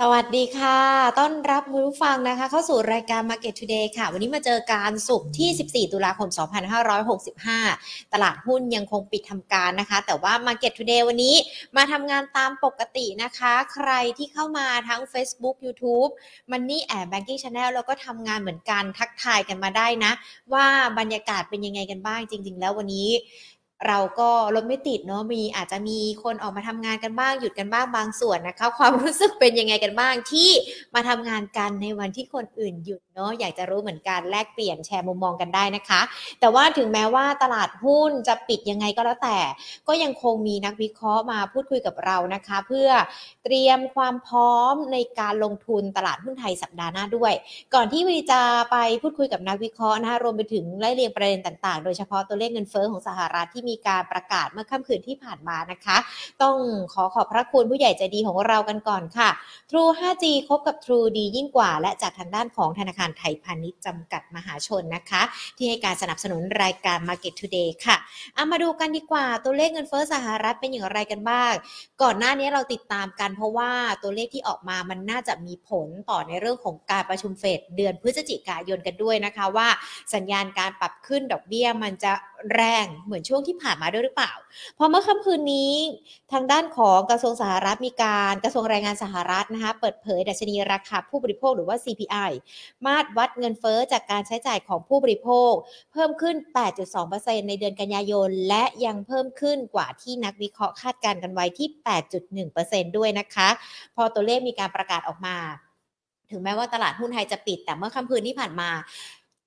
สวัสดีค่ะ ต้อนรับคุณผู้ฟังนะคะ เข้าสู่รายการ Market Today ค่ะ วันนี้มาเจอการสุกที่ 14 ตุลาคม 2565 ตลาดหุ้นยังคงปิดทำการนะคะ แต่ว่า Market Today วันนี้มาทำงานตามปกตินะคะ ใครที่เข้ามาทั้ง Facebook YouTube Money and Banking Channel แล้วก็ทำงานเหมือนกันทักทายกันมาได้นะ ว่าบรรยากาศเป็นยังไงกันบ้างจริง ๆ แล้ววันนี้ เราก็รถไม่ติดเนาะมีอาจจะมีคนออกมาทำงานกันบ้างหยุดกันบ้างบางส่วนนะคะความรู้สึกเป็นยังไงกันบ้างที่มาทำงานกันในวันที่คนอื่นหยุดเนาะอยากจะรู้เหมือนกันแลกเปลี่ยนแชร์มุมมองกันได้นะคะ แต่ว่าถึงแม้ว่าตลาดหุ้นจะปิดยังไงก็แล้วแต่ ก็ยังคงมีนักวิเคราะห์มาพูดคุยกับเรานะคะ เพื่อเตรียมความพร้อมในการลงทุนตลาดหุ้นไทยสัปดาห์หน้าด้วย ก่อนที่วีจะไปพูดคุยกับนักวิเคราะห์นะคะรวมไปถึงไล่เรียงประเด็นต่างๆ โดยเฉพาะตัวเลขเงินเฟ้อของสหรัฐที่มีการประกาศเมื่อค่ำคืนที่ผ่านมานะคะ ต้องขอขอบพระคุณผู้ใหญ่ใจดีของเรากันก่อนค่ะ True 5G คบกับ True ดียิ่งกว่า และจากทางด้านของธนาคารไทยพาณิชย์จำกัดมหาชนนะคะ ที่ให้การสนับสนุนรายการ Market Today ค่ะเอามาดูกันดีกว่าตัวเลขเงินเฟ้อสหรัฐเป็นอย่างไรกันบ้าง ก่อนหน้านี้เราติดตามกันเพราะว่าตัวเลขที่ออกมามันน่าจะมีผลต่อในเรื่องของการประชุมเฟดเดือนพฤศจิกายนกันด้วยนะคะว่าสัญญาณการปรับขึ้นดอกเบี้ยมันจะแรงเหมือนช่วงที่ผ่านมาด้วยหรือเปล่า พอเมื่อค่ำคืนนี้ทางด้านของกระทรวงสหรัฐมีการกระทรวงแรงงานสหรัฐนะคะเปิดเผยดัชนีราคาผู้บริโภคหรือว่า CPI มาตรวัดเงินเฟอ้อจากการใช้จ่ายของผู้บริโภค เพิ่มขึ้น 8.2%ในเดือนกันยายน และยังเพิ่มขึ้นกว่าที่นักวิเคราะห์คาดการณ์กันไว้ที่ 8.1%ด้วยนะคะ พอตัวเลขมีการประกาศออกมา ถึงแม้ว่าตลาดหุ้นไทยจะปิด แต่เมื่อค่ำคืนที่ผ่านมา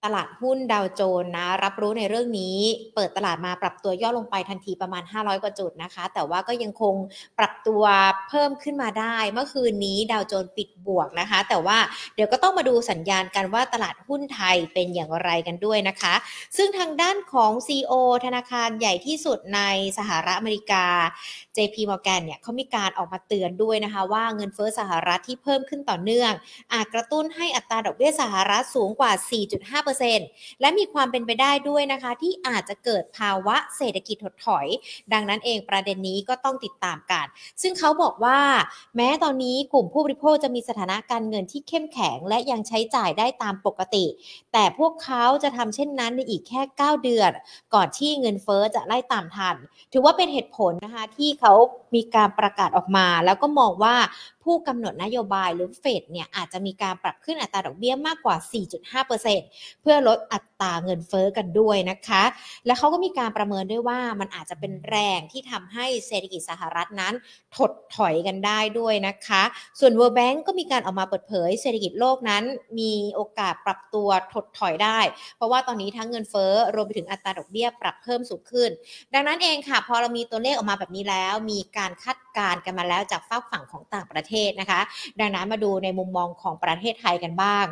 ตลาดหุ้นดาวโจนนะ รับรู้ในเรื่องนี้ เปิดตลาดมาปรับตัวย่อลงไปทันทีประมาณ 500 กว่าจุดนะคะ แต่ว่าก็ยังคงปรับตัวเพิ่มขึ้นมาได้ เมื่อคืนนี้ดาวโจนปิดบวกนะคะ แต่ว่าเดี๋ยวก็ต้องมาดูสัญญาณกันว่าตลาดหุ้นไทยเป็นอย่างไรกันด้วยนะคะ ซึ่งทางด้านของ CEO ธนาคารใหญ่ที่สุดในสหรัฐอเมริกา JP Morgan เนี่ยเขามีการออกมาเตือนด้วยนะคะ ว่าเงินเฟ้อสหรัฐที่เพิ่มขึ้นต่อเนื่อง อาจกระตุ้นให้อัตราดอกเบี้ยสหรัฐสูงกว่า 4.5%และมีความเป็นไปได้ด้วยนะคะ ที่อาจจะเกิดภาวะเศรษฐกิจถดถอย ดังนั้นเองประเด็นนี้ก็ต้องติดตามกัน ซึ่งเขาบอกว่า แม้ตอนนี้กลุ่มผู้บริโภคจะมีสถานะการเงินที่เข้มแข็ง และยังใช้จ่ายได้ตามปกติ แต่พวกเขาจะทำเช่นนั้นในอีกแค่ 9 เดือน ก่อนที่เงินเฟอ้อจะไล่ตามทัน ถือว่าเป็นเหตุผลนะคะที่เขาขามีการประกาศออกมา แล้วก็มองว่า ผู้กำหนดนโยบายหรือเฟดเนี่ยอาจจะมีการปรับขึ้นอัตราดอกเบี้ยมากกว่า 4.5%เพื่อลดอัตราเงินเฟอ้อกันด้วยนะคะ และเขาก็มีการประเมินด้วยว่ามันอาจจะเป็นแรงที่ทำให้เศรษฐกิจสหรัฐนั้นถดถอยกันได้ด้วยนะคะ ส่วน World Bank ก็มีการออกมาเปิดเผย เศรษฐกิจโลกนั้นมีโอกาสปรับตัวถดถอยได้ เพราะว่าตอนนี้ทั้งเงินเฟ้อรวมไปถึงอัตราดอกเบี้ยปรับเพิ่มสูงขึ้น ดังนั้นเองค่ะพอเรามีตัวเลขออกมาแบบนี้แล้ว มีการคาดการณ์กันมาแล้วจากฝากฝั่งของต่างประเทศนะคะ ดังนั้นมาดูในมุมมองของประเทศไทยกันบ้าง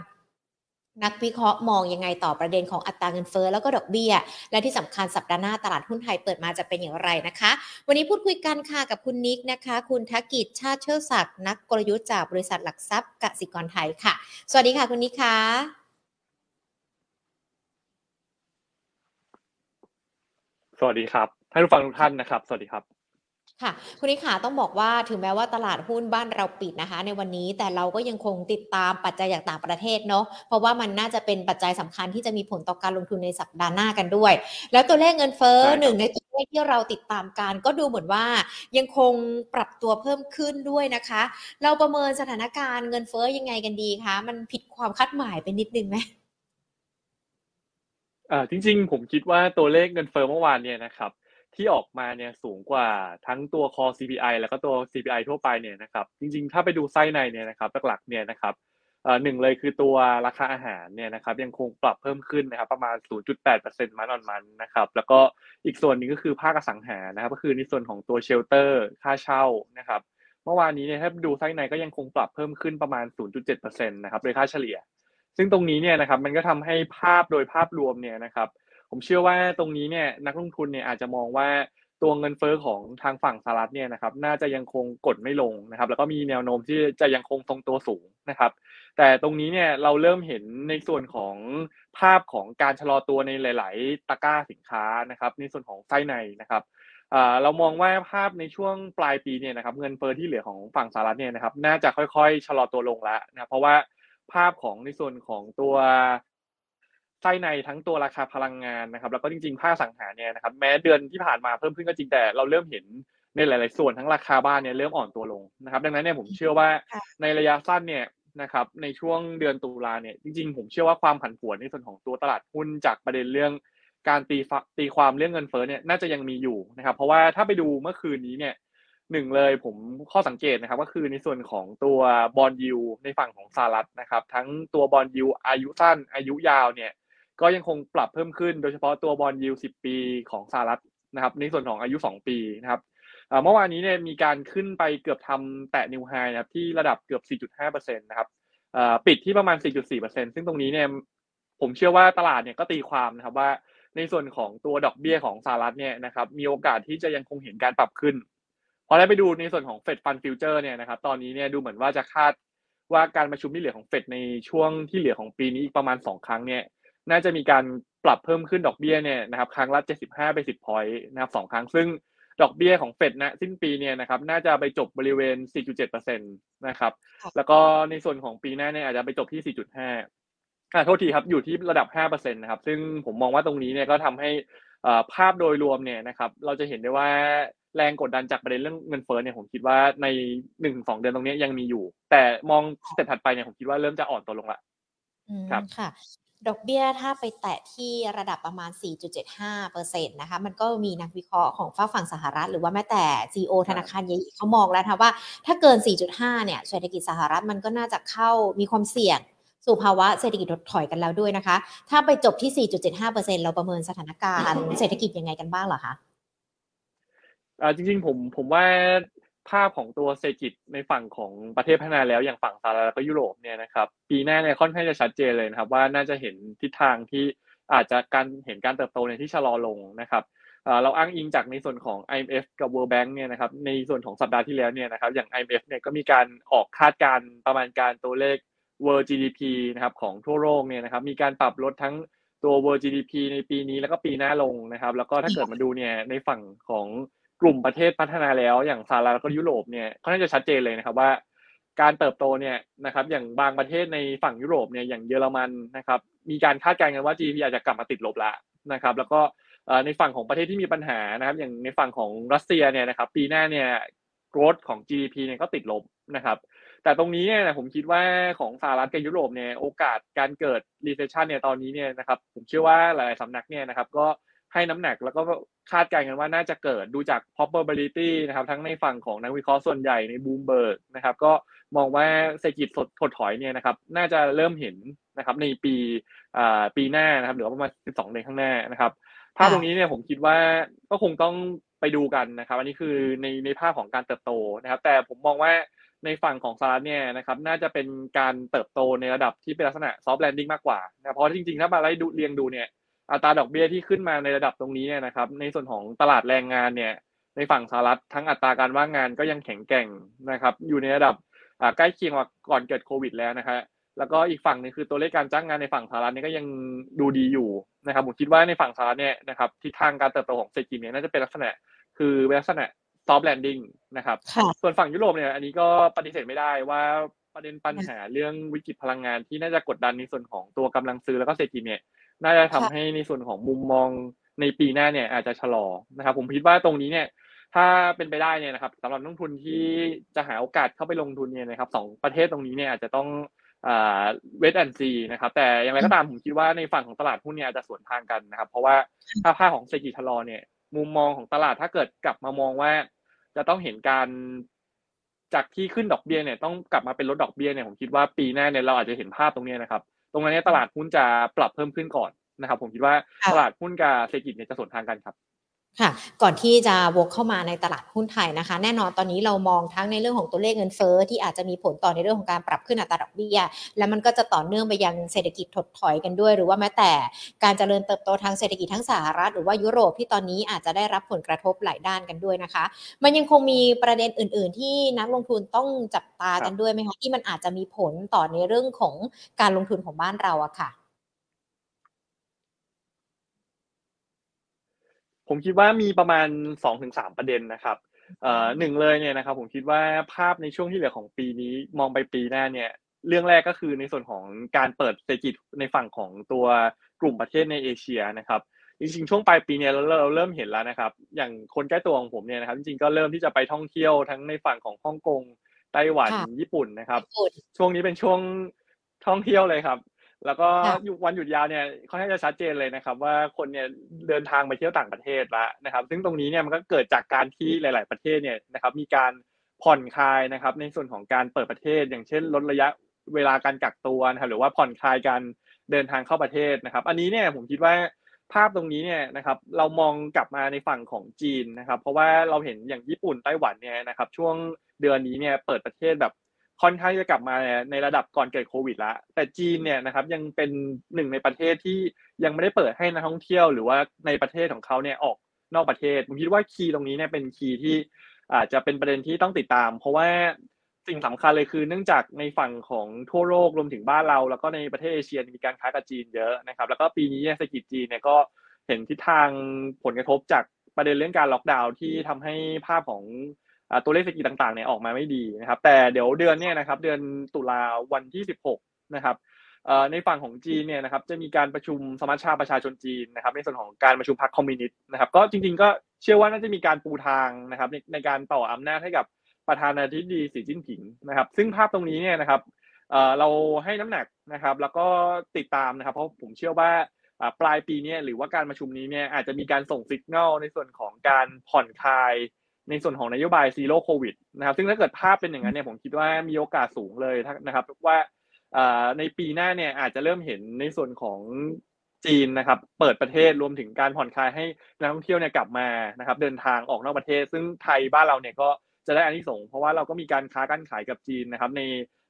นักวิเคราะห์มองยังไงต่อประเด็นของอัตราเงินเฟ้อแล้วก็ดอกเบี้ย และที่สำคัญสัปดาห์หน้าตลาดหุ้นไทยเปิดมาจะเป็นอย่างไรนะคะ วันนี้พูดคุยกันค่ะกับคุณนิกนะคะ คุณทักกิจชาติเชิดศักดิ์นักกลยุทธ์จากบริษัทหลักทรัพย์กสิกรไทยค่ะ สวัสดีค่ะคุณนิกค่ะสวัสดีครับท่านผู้ฟังทุกท่านนะครับ สวัสดีครับ ค่ะคุณนิกค่ะต้องบอกว่าถึงแม้ว่าตลาดหุ้นบ้านเราปิดนะคะ ในวันนี้แต่เราก็ยังคงติดตามปัจจัยจากต่างประเทศเนาะเพราะว่ามันน่าจะเป็นปัจจัยสำคัญที่จะมีผลต่อการลงทุนในสัปดาห์หน้ากันด้วย แล้วตัวเลขเงินเฟ้อใช่ครับหนึ่งในตัวเลขที่เราติดตามกันก็ดูเหมือนว่ายังคงปรับตัวเพิ่มขึ้นด้วยนะคะ เราประเมินสถานการณ์เงินเฟ้อยังไงกันดีคะมันผิดความคาดหมายไปนิดนึงไหมอ่าจริง ๆ ผมคิดว่าตัวเลขเงินเฟ้อเมื่อวานเนี่ยนะครับ ที่ออกมาเนี่ยสูงกว่าทั้งตัว core CPI แล้วก็ตัว CPI ทั่วไปเนี่ยนะครับจริงๆ ถ้าไปดูไส้ในเนี่ยนะครับหลักๆเนี่ยนะครับหนึ่งเลยคือตัวราคาอาหารเนี่ยนะครับยังคงปรับเพิ่มขึ้นนะครับประมาณ 0.8%มันออนมันนะครับแล้วก็อีกส่วนหนึงก็คือภาคอสังหานะครับก็คือในส่วนของตัวเชลเตอร์ค่าเช่านะครับเมื่อวานนี้เนี่ยถ้าดูไส้ในก็ยังคงปรับเพิ่มขึ้นประมาณ 0.7%นะครับโดยค่าเฉลี่ย ซึ่งตรงนี้เนี่ยนะครับมันก็ทำให้ภาพโดยภาพรวมเนี่ยนะครับ ผมเชื่อว่าตรงนี้เนี่ยนักลงทุนเนี่ยอาจจะมองว่าตัวเงินเฟ้อของทางฝั่งสหรัฐเนี่ยนะครับน่าจะยังคงกดไม่ลงนะครับ แล้วก็มีแนวโน้มที่จะยังคงทรงตัวสูงนะครับ แต่ตรงนี้เนี่ยเราเริ่มเห็นในส่วนของภาพของการชะลอตัวในหลาย ๆ ตะกร้าสินค้านะครับ ในส่วนของไส้ในนะครับเรามองว่าภาพในช่วงปลายปีเนี่ยนะครับเงินเฟ้อที่เหลือของฝั่งสหรัฐเนี่ยนะครับน่าจะค่อยๆ ชะลอตัวลงแล้วนะเพราะว่าภาพของในส่วนของตัว ไส้ในทั้งตัวราคาพลังงานนะครับ แล้วก็จริงๆภาคสังหาเนี่ยนะครับ แม้เดือนที่ผ่านมาเพิ่มขึ้นก็จริงแต่เราเริ่มเห็นในหลาย ๆ ส่วนทั้งราคาบ้านเนี่ยเริ่มอ่อนตัวลงนะครับ ดังนั้นเนี่ยผมเชื่อว่าในระยะสั้นเนี่ยนะครับในช่วงเดือนตุลาเนี่ยจริง ๆ ผมเชื่อว่าความผันผวนในส่วนของตัวตลาดหุ้นจากประเด็นเรื่องการตีตีความเรื่องเงินเฟ้อเนี่ยน่าจะยังมีอยู่นะครับ เพราะว่าถ้าไปดูเมื่อคืนนี้เนี่ยหนึ่งเลยผมข้อสังเกตนะครับก็คือในส่วนของตัว bond yield ในฝั่งของสหรัฐนะครับ ทั้งตัว bond yield อายุสั้นอายุยาวเนี่ย ก็ยังคงปรับเพิ่มขึ้นโดยเฉพาะตัว bond yield สิบปีของสหรัฐนะครับ ในส่วนของอายุสองปีนะครับเมื่อวานนี้เนี่ยมีการขึ้นไปเกือบทำแตะ new high นะครับที่ระดับเกือบ 4.5%นะครับปิดที่ประมาณ 4.4%ซึ่งตรงนี้เนี่ยผมเชื่อว่าตลาดเนี่ยก็ตีความนะครับว่าในส่วนของตัวดอกเบี้ยของสหรัฐเนี่ยนะครับมีโอกาสที่จะยังคงเห็นการปรับขึ้น พอได้ไปดูในส่วนของ Fed Fund Futures เนี่ยนะครับตอนนี้เนี่ยดูเหมือนว่าจะคาดว่าการประชุมที่เหลือของเฟดในช่วงที่เหลือของปีนี้อีกประมาณ 2 ครั้งเนี่ย น่าจะมีการปรับเพิ่มขึ้นดอกเบี้ยเนี่ยนะครับครั้งละ 75 basis point นะครับสองครั้งซึ่งดอกเบี้ยของเฟดนะสิ้นปีเนี่ยนะครับน่าจะไปจบบริเวณ 4.7%นะครับแล้วก็ในส่วนของปีหน้าเนี่ยอาจจะไปจบที่ 4.5อ่าโทษทีครับอยู่ที่ระดับ 5%นะครับซึ่งผมมองว่าตรงนี้เนี่ยก็ทำให้ภาพโดยรวมเนี่ยนะครับเราจะเห็นได้ว่าแรงกดดันจากประเด็นเรื่องเงินเฟ้อเนี่ยผมคิดว่าในหนึ่งสองเดือนตรงนี้ยังมีอยู่ แต่มองสเต็ปถัดไปเนี่ยผมคิดว่าเริ่มจะอ่อนตัวลงละครับค่ะ ดอกเบี้ยถ้าไปแตะที่ระดับประมาณ 4.75%นะคะมันก็มีนักวิเคราะห์ของฝ้าฝั่งสหรัฐ หรือว่าแม้แต่ CEO ธนาคารใหญ่เขามองแล้วนะว่าถ้าเกิน 4.5 เนี่ยเศรษฐกิจสหรัฐมันก็น่าจะเข้ามีความเสี่ยงสู่ภาวะเศรษฐกิจถดถอยกันแล้วด้วยนะคะ ถ้าไปจบที่ 4.75%เราประเมินสถานการณ์เศรษฐกิจยังไงกันบ้างเหรอคะอ่าจริงๆผมผมว่า ภาพของตัวเศรษฐกิจในฝั่งของประเทศพัฒนาแล้วอย่างฝั่งสหรัฐแล้วก็ยุโรปเนี่ยนะครับปีหน้าเนี่ยค่อนข้างจะชัดเจนเลยนะครับ ว่าน่าจะเห็นทิศทางที่อาจจะการเห็นการเติบโตในที่ชะลอลงนะครับเราอ้างอิงจากในส่วนของ IMF กับ World Bank เนี่ยนะครับในส่วนของสัปดาห์ที่แล้วเนี่ยนะครับอย่าง IMF เนี่ยก็มีการออกคาดการประมาณการตัวเลข World GDP นะครับของทั่วโลกเนี่ยนะครับมีการปรับลดทั้งตัว World GDP ในปีนี้แล้วก็ปีหน้าลงนะครับ แล้วก็ถ้าเกิดมาดูเนี่ยในฝั่งของ กลุ่มประเทศพัฒนาแล้วอย่างสหรัฐแล้วก็ยุโรปเนี่ยค่อนข้างจะชัดเจนเลยนะครับว่า การเติบโตเนี่ยนะครับอย่างบางประเทศในฝั่งยุโรปเนี่ยอย่างเยอรมันนะครับมีการคาดการณ์กันว่า GDP อาจจะกลับมาติดลบล้วนะครับแล้วก็ในฝั่งของประเทศที่มีปัญหานะครับ อย่างในฝั่งของรัสเซียเนี่ยนะครับปีหน้าเนี่ยโกรธของ GDP เนี่ยก็ติดลบนะครับ แต่ตรงนี้เนี่ยผมคิดว่าของสหรัฐกับยุโรปเนี่ยโอกาสการเกิด recession เนี่ยตอนนี้เนี่ยนะครับผมเชื่อว่าหลายๆสำนักเนี่ยนะครับก็ ให้น้ำหนักแล้วก็คาดการณ์กันว่าน่าจะเกิดดูจาก probability นะครับ ทั้งในฝั่งของนักวิเคราะห์ส่วนใหญ่ในบูมเบิร์กนะครับ ก็มองว่าเศรษฐกิจถดถอยเนี่ยนะครับ น่าจะเริ่มเห็นนะครับ ในปีปีหน้านะครับหรือว่าประมาณ 12 เดือนข้างหน้านะครับ ภาพตรงนี้เนี่ยผมคิดว่าก็คงต้องไปดูกันนะครับ อันนี้คือในในภาพของการเติบโตนะครับ แต่ผมมองว่าในฝั่งของสหรัฐเนี่ยนะครับ น่าจะเป็นการเติบโตในระดับที่เป็นลักษณะ soft landing มากกว่านะเพราะจริงๆ ถ้ามาไล่ดูเรียงดูเนี่ย อัตราดอกเบี้ยที่ขึ้นมาในระดับตรงนี้เนี่ยนะครับ ในส่วนของตลาดแรงงานเนี่ย ในฝั่งสหรัฐทั้งอัตราการว่างงานก็ยังแข็งแกร่งนะครับ อยู่ในระดับใกล้เคียงกว่าก่อนเกิดโควิด แล้วนะครับแล้วก็อีกฝั่งนึงคือตัวเลขการจ้างงานในฝั่งสหรัฐนี่ก็ยังดูดีอยู่นะครับผมคิดว่าในฝั่งสหรัฐเนี่ยนะครับทิศทางการเติบโตของเศรษฐกิจเนี่ยน่าจะเป็นลักษณะ คือลักษณะ soft landing นะครับ ส่วนฝั่งยุโรปเนี่ยอันนี้ก็ปฏิเสธไม่ได้ว่าประเด็นปัญหาเรื่องวิกฤตพลังงานที่น่าจะกดดันในส่วนของตัวกำลังซื้อแล้วก็เศรษฐกิจเนี่ย น่าจะทำให้ในส่วนของมุมมองในปีหน้าเนี่ย อาจจะชะลอนะครับ ผมคิดว่าตรงนี้เนี่ย ถ้าเป็นไปได้เนี่ยนะครับสำหรับนักลงทุนที่จะหาโอกาสเข้าไปลงทุนเนี่ยนะครับสองประเทศตรงนี้เนี่ยอาจจะต้องเวทแอนซีนะครับ แต่อย่างไรก็ตามผมคิดว่าในฝั่งของตลาดหุ้นเนี่ยอาจจะสวนทางกันนะครับ เพราะว่าถ้าภาคของเศรษฐกิจชะลอเนี่ย มุมมองของตลาดถ้าเกิดกลับมามองว่า จะต้องเห็นการจากที่ขึ้นดอกเบี้ยเนี่ยต้องกลับมาเป็นลดดอกเบี้ยเนี่ยผมคิดว่าปีหน้าเนี่ยเราอาจจะเห็นภาพตรงนี้นะครับ ตรงนี้ตลาดหุ้นจะปรับเพิ่มขึ้นก่อนนะครับ ผมคิดว่าตลาดหุ้นกับเศรษฐกิจเนี่ยจะสวนทางกันครับ ค่ะ ก่อนที่จะวกเข้ามาในตลาดหุ้นไทยนะคะ แน่นอนตอนนี้เรามองทั้งในเรื่องของตัวเลขเงินเฟ้อที่อาจจะมีผลต่อในเรื่องของการปรับขึ้นอัตราดอกเบี้ย และมันก็จะต่อเนื่องไปยังเศรษฐกิจถดถอยกันด้วย หรือว่าแม้แต่การเจริญเติบโตทางเศรษฐกิจทั้งสหรัฐหรือว่ายุโรปที่ตอนนี้อาจจะได้รับผลกระทบหลายด้านกันด้วยนะคะ มันยังคงมีประเด็นอื่น ๆ ที่นักลงทุนต้องจับตากันด้วยไหมคะที่มันอาจจะมีผลต่อในเรื่องของการลงทุนของบ้านเราอะค่ะ ผมคิดว่ามีประมาณสองถึงสามประเด็นนะครับเอ่อหนึ่งเลยเนี่ยนะครับผมคิดว่าภาพในช่วงที่เหลือของปีนี้มองไปปีหน้าเนี่ยเรื่องแรกก็คือในส่วนของการเปิดเศรษฐกิจในฝั่งของตัวกลุ่มประเทศในเอเชียนะครับจริงๆช่วงปลายปีเนี่ยเราเราเริ่มเห็นแล้วนะครับ อย่างคนใกล้ตัวของผมเนี่ยนะครับจริงๆก็เริ่มที่จะไปท่องเที่ยวทั้งในฝั่งของฮ่องกงไต้หวันค่ะญี่ปุ่นนะครับญี่ปุ่นช่วงนี้เป็นช่วงท่องเที่ยวเลยครับ แล้วก็ค่ะอยู่วันหยุดยาวเนี่ยค่อนข้างจะชัดเจนเลยนะครับ ว่าคนเนี่ยเดินทางไปเที่ยวต่างประเทศแล้วนะครับ ซึ่งตรงนี้เนี่ยมันก็เกิดจากการที่หลาย ๆ ประเทศเนี่ยนะครับ มีการผ่อนคลายนะครับ ในส่วนของการเปิดประเทศ อย่างเช่นลดระยะเวลาการกักตัวนะครับหรือว่าผ่อนคลายการเดินทางเข้าประเทศนะครับ อันนี้เนี่ยผมคิดว่าภาพตรงนี้เนี่ยนะครับ เรามองกลับมาในฝั่งของจีนนะครับ เพราะว่าเราเห็นอย่างญี่ปุ่นไต้หวันเนี่ยนะครับ ช่วงเดือนนี้เนี่ยเปิดประเทศแบบ ค่อนข้างจะกลับมาในระดับก่อนเกิดโควิดละแต่จีนเนี่ยนะครับยังเป็นหนึ่งในประเทศที่ยังไม่ได้เปิดให้นักท่องเที่ยว หรือว่าในประเทศของเขาเนี่ยออกนอกประเทศผมคิดว่าคีย์ตรงนี้เนี่ยเป็นคีย์ที่อาจจะเป็นประเด็นที่ต้องติดตาม เพราะว่าสิ่งสำคัญเลยคือเนื่องจากในฝั่งของทั่วโลกรวมถึงบ้านเรา แล้วก็ในประเทศเอเชียมีการค้ากับจีนเยอะนะครับ แล้วก็ปีนี้เศรษฐกิจจีนเนี่ยก็เห็นทิศทางผลกระทบจากประเด็นเรื่องการล็อกดาวน์ที่ทำให้ภาพของ ตัวเลขเศรษฐกิจต่างๆเนี่ยออกมาไม่ดีนะครับ แต่เดี๋ยวเดือนเนี่ยนะครับ เดือนตุลาวันที่ 16 นะครับในฝั่งของจีนเนี่ยนะครับจะมีการประชุมสมัชชาประชาชนจีนนะครับในส่วนของการประชุมพรรคคอมมิวนิสต์นะครับก็จริงๆก็เชื่อว่าน่าจะมีการปูทางนะครับในในการต่ออำนาจให้กับประธานาธิบดีสีจิ้นผิงนะครับ ซึ่งภาพตรงนี้เนี่ยนะครับเราให้น้ำหนักนะครับ แล้วก็ติดตามนะครับ เพราะผมเชื่อว่าปลายปีนี้หรือว่าการประชุมนี้เนี่ยอาจจะมีการส่งสัญญาณในส่วนของการผ่อนคลาย ในส่วนของนโยบายซีโร่โควิดนะครับ ซึ่งถ้าเกิดภาพเป็นอย่างนั้นเนี่ยผมคิดว่ามีโอกาสสูงเลยนะครับว่าในปีหน้าเนี่ยอาจจะเริ่มเห็นในส่วนของจีนนะครับ เปิดประเทศรวมถึงการผ่อนคลายให้นักท่องเที่ยวเนี่ยกลับมานะครับ เดินทางออกนอกประเทศ ซึ่งไทยบ้านเราเนี่ยก็จะได้อานิสงส์เพราะว่าเราก็มีการค้าการขายกับจีนนะครับ ใน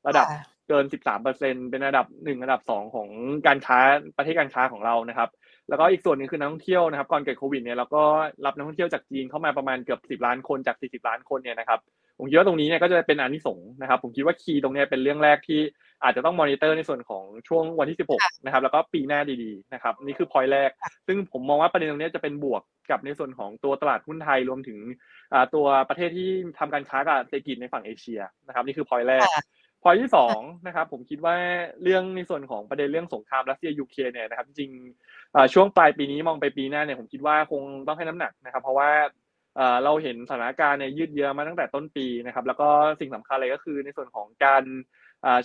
ระดับเกิน 13เปอร์เซ็นเป็นระดับหนึ่งระดับสองของการค้าประเทศการค้าของเรานะครับ แล้วก็อีกส่วนหนึ่งคือนักท่องเที่ยวนะครับก่อนเกิดโควิดเนี่ยเราก็รับนักท่องเที่ยวจากจีนเข้ามาประมาณเกือบ10ล้านคนจาก 40 ล้านคนเนี่ยนะครับผมคิดว่าตรงนี้เนี่ยก็จะเป็นอานิสงส์นะครับ ผมคิดว่าคีย์ตรงนี้เป็นเรื่องแรกที่อาจจะต้องมอนิเตอร์ในส่วนของช่วงวันที่ 16 นะครับ แล้วก็ปีหน้าดีๆนะครับ นี่คือ point แรก ซึ่งผมมองว่าประเด็นตรงนี้จะเป็นบวกกับในส่วนของตัวตลาดหุ้นไทยรวมถึงตัวประเทศที่ทำการค้ากับเศรษฐกิจในฝั่งเอเชียนะครับ นี่คือ point แรก point ที่สองนะครับผมคิดว่าเรื่องในส่วนของประเด็นเรื่องสงครามรัสเซียยูเครนเนี่ยนะครับจริงช่วงปลายปีนี้มองไปปีหน้าเนี่ยผมคิดว่าคงต้องให้น้ำหนักนะครับ เพราะว่าเราเห็นสถานการณ์เนี่ยยืดเยื้อมาตั้งแต่ต้นปีนะครับแล้วก็สิ่งสำคัญเลยก็คือในส่วนของการ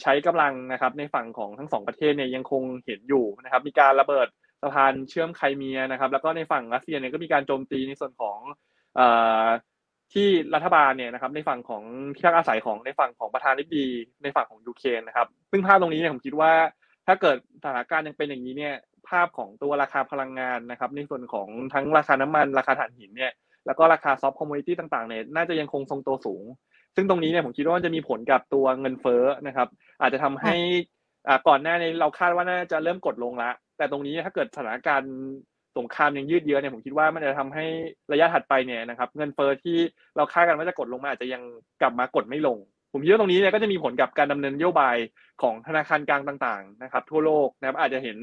ใช้กำลังนะครับในฝั่งของทั้งสองประเทศเนี่ยยังคงเห็นอยู่นะครับมีการระเบิดสะพานเชื่อมไครเมียนะครับแล้วก็ในฝั่งรัสเซียเนี่ยก็มีการโจมตีในส่วนของ ที่รัฐบาลเนี่ยนะครับในฝั่งของที่พักอาศัยของในฝั่งของประธานาธิบดีในฝั่งของยูเครนนะครับ ซึ่งภาพตรงนี้เนี่ยผมคิดว่า ถ้าเกิดสถานการณ์ยังเป็นอย่างนี้เนี่ยภาพของตัวราคาพลังงานนะครับ ในส่วนของทั้งราคาน้ำมันราคาถ่านหินเนี่ยแล้วก็ราคา soft commodity ต่างๆเนี่ยน่าจะยังคงทรงตัวสูง ซึ่งตรงนี้เนี่ยผมคิดว่าจะมีผลกับตัวเงินเฟ้อนะครับ อาจจะทำให้ก่อนหน้านี้เราคาดว่าน่าจะเริ่มกดลงละแต่ตรงนี้ถ้าเกิดสถานการณ์ สงครามยังยืดเยื้อเนี่ยผมคิดว่ามันจะทำให้ระยะถัดไปเนี่ยนะครับเงินเฟ้อที่เราคาดกันว่าจะกดลงมาอาจจะยังกลับมากดไม่ลง ผมคิดว่าตรงนี้เนี่ยก็จะมีผลกับการดำเนินนโยบายของธนาคารกลางต่างๆนะครับทั่วโลกนะครับอาจจะเห็น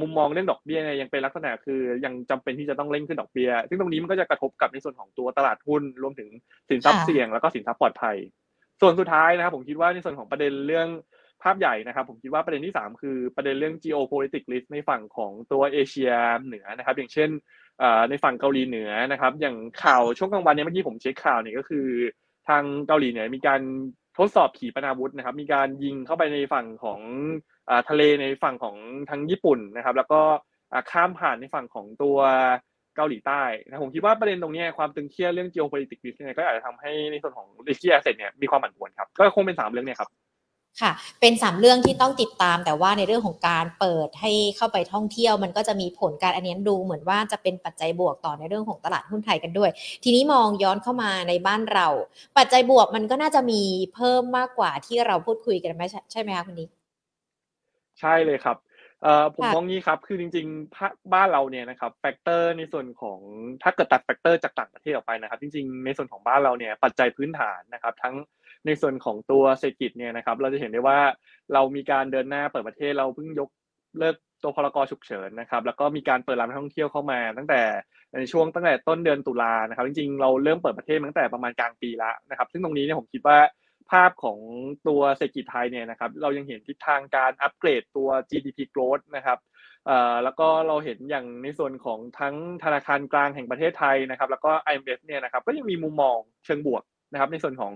มุมมองเรื่องดอกเบี้ยเนี่ยยังเป็นลักษณะคือยังจำเป็นที่จะต้องเร่งขึ้นดอกเบี้ย ซึ่งตรงนี้มันก็จะกระทบกับในส่วนของตัวตลาดหุ้นรวมถึงสินทรัพย์เสี่ยงแล้วก็สินทรัพย์ปลอดภัย ส่วนสุดท้ายนะครับผมคิดว่าในส่วนของประเด็นเรื่อง ภาพใหญ่นะครับ ผมคิดว่าประเด็นที่ 3 คือประเด็นเรื่อง geopolitics risk ในฝั่งของตัวเอเชียเหนือนะครับ อย่างเช่นในฝั่งเกาหลีเหนือนะครับ อย่างข่าวช่วงกลางวันเนี่ยเมื่อกี้ผมเช็คข่าวเนี่ยก็คือ ทางเกาหลีเหนือมีการทดสอบขีปนาวุธนะครับ มีการยิงเข้าไปในฝั่งของทะเลในฝั่งของทางญี่ปุ่นนะครับ แล้วก็ข้ามผ่านในฝั่งของตัวเกาหลีใต้นะผมคิดว่าประเด็นตรงนี้ความตึงเครียดเรื่อง geopolitics risk เนี่ยก็อาจจะทำให้ในส่วนของ risky asset เนี่ยมีความผันผวนครับ ก็คงเป็นสามเรื่องเนี่ยครับ ค่ะ เป็นสามเรื่องที่ต้องติดตาม แต่ว่าในเรื่องของการเปิดให้เข้าไปท่องเที่ยว มันก็จะมีผลการอันนี้ดูเหมือนว่าจะเป็นปัจจัยบวกต่อในเรื่องของตลาดหุ้นไทยกันด้วย ทีนี้มองย้อนเข้ามาในบ้านเรา ปัจจัยบวกมันก็น่าจะมีเพิ่มมากกว่าที่เราพูดคุยกันไหมใช่ไหมคะคุณนิกใช่เลยครับเอ่อผมมองงี้ครับ คือจริงๆ บ้านเราเนี่ยนะครับ factor ในส่วนของถ้าเกิดตัด factor จากต่างประเทศออกไปนะครับ จริงๆ ในส่วนของบ้านเราเนี่ย ปัจจัยพื้นฐานนะครับ ทั้ง ในส่วนของตัวเศรษฐกิจเนี่ยนะครับ เราจะเห็นได้ว่าเรามีการเดินหน้าเปิดประเทศเราเพิ่งยกเลิกตัวพรกฉุกเฉินนะครับ แล้วก็มีการเปิดรับนักท่องเที่ยวเข้ามา ตั้งแต่ในช่วงตั้งแต่ต้นเดือนตุลานะครับ จริงๆ เราเริ่มเปิดประเทศตั้งแต่ประมาณกลางปีแล้วนะครับ ซึ่งตรงนี้เนี่ยผมคิดว่าภาพของตัวเศรษฐกิจไทยเนี่ยนะครับเรายังเห็นทิศทางการอัปเกรดตัว GDP growth นะครับแล้วก็เราเห็นอย่างในส่วนของทั้งธนาคารกลางแห่งประเทศไทยนะครับ แล้วก็ IMF เนี่ยนะครับก็ยังมีมุมมองเชิงบวกนะครับ ในส่วนของ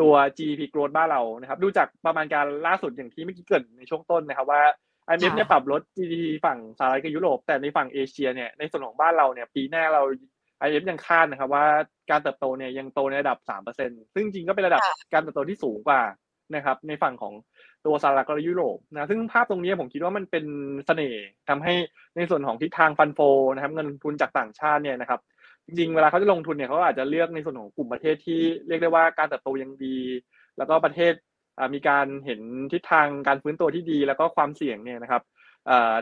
ตัว GDP growth บ้านเรานะครับ ดูจากประมาณการล่าสุดอย่างที่เมื่อกี้เกิดในช่วงต้นนะครับว่า IMF เนี่ยปรับลด GDP ฝั่งสหรัฐกับยุโรป แต่ในฝั่งเอเชียเนี่ยในส่วนของบ้านเราเนี่ยปีหน้าเรา IMF ยังคาดนะครับว่าการเติบโตเนี่ยยังโตในระดับ 3%ซึ่งจริงก็เป็นระดับการเติบโตที่สูงกว่านะครับในฝั่งของตัวสหรัฐกับยุโรปนะซึ่งภาพตรงนี้ผมคิดว่ามันเป็นเสน่ห์ทำให้ในส่วนของทิศทางฟันโฟนะครับเงินทุนจากต่างชาติเนี่ยนะครับ จริงๆ เวลาเขาจะลงทุนเนี่ยเขาอาจจะเลือกในส่วนของกลุ่มประเทศที่เรียกได้ว่าการเติบโตยังดี แล้วก็ประเทศมีการเห็นทิศทางการฟื้นตัวที่ดี แล้วก็ความเสี่ยงเนี่ยนะครับ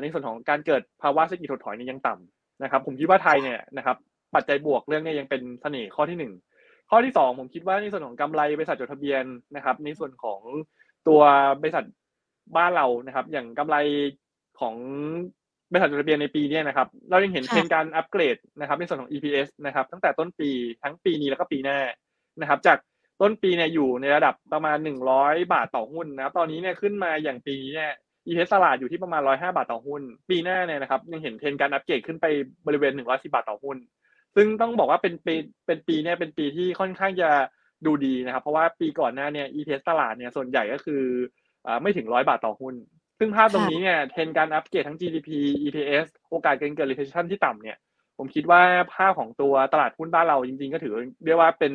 ในส่วนของการเกิดภาวะเศรษฐกิจถดถอยนี่ยังต่ำนะครับ ผมคิดว่าไทยเนี่ยนะครับปัจจัยบวกเรื่องนี้ยังเป็นเสน่ห์ข้อที่หนึ่งข้อที่สองผมคิดว่าในส่วนของกำไรบริษัทจดทะเบียนนะครับ ในส่วนของตัวบริษัทบ้านเรานะครับ อย่างกำไรของ บริษัทจดทะเบียนในปีนี้นะครับ เรายังเห็นเทรนการอัปเกรดนะครับในส่วนของ EPS นะครับ ตั้งแต่ต้นปีทั้งปีนี้แล้วก็ปีหน้านะครับ จากต้นปีเนี่ยอยู่ในระดับประมาณหนึ่งร้อยบาทต่อหุ้นนะครับ ตอนนี้เนี่ยขึ้นมาอย่างปีนี้เนี่ย EPS ตลาดอยู่ที่ประมาณร้อยห้าบาทต่อหุ้น ปีหน้าเนี่ยนะครับ ยังเห็นเทรนการอัปเกรดขึ้นไปบริเวณหนึ่งร้อยสิบาทต่อหุ้น ซึ่งต้องบอกว่าเป็นปีเป็นปีเนี่ยเป็นปีที่ค่อนข้างจะดูดีนะครับ เพราะว่าปีก่อนหน้าเนี่ย EPS ตลาดเนี่ยส่วนใหญ่ก็คือไม่ถึงร้อยบาทต่อหุ้น ซึ่งภาพตรงนี้เนี่ยเทรนการอัปเกรดทั้ง GDP EPS โอกาสเกินเกิด recession ที่ต่ำเนี่ย ผมคิดว่าภาพของตัวตลาดหุ้นบ้านเราจริง ๆ ก็ถือเรียกว่าเป็น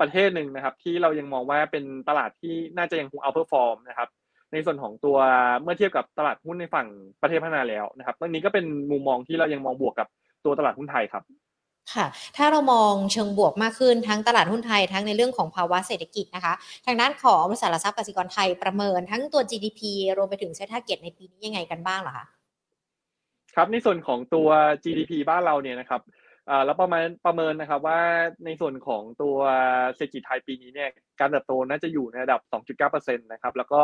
ประเทศหนึ่งนะครับ ที่เรายังมองว่าเป็นตลาดที่น่าจะยังคง outperform นะครับ ในส่วนของตัวเมื่อเทียบกับตลาดหุ้นในฝั่งประเทศพัฒนาแล้วนะครับตรงนี้ก็เป็นมุมมองที่เรายังมองบวกกับตัวตลาดหุ้นไทยครับ ค่ะ ถ้าเรามองเชิงบวกมากขึ้นทั้งตลาดหุ้นไทยทั้งในเรื่องของภาวะเศรษฐกิจนะคะ ทางด้านของบริษัทหลักทรัพย์กสิกรไทยประเมินทั้งตัว GDP รวมไปถึงเซ็ตาเก็ตในปีนี้ยังไงกันบ้างเหรอคะครับในส่วนของตัว GDP บ้านเราเนี่ยนะครับ แล้วประมาณประเมินนะครับว่าในส่วนของตัวเศรษฐกิจไทยปีนี้เนี่ยการเติบโตน่าจะอยู่ในระดับ 2.9%นะครับแล้วก็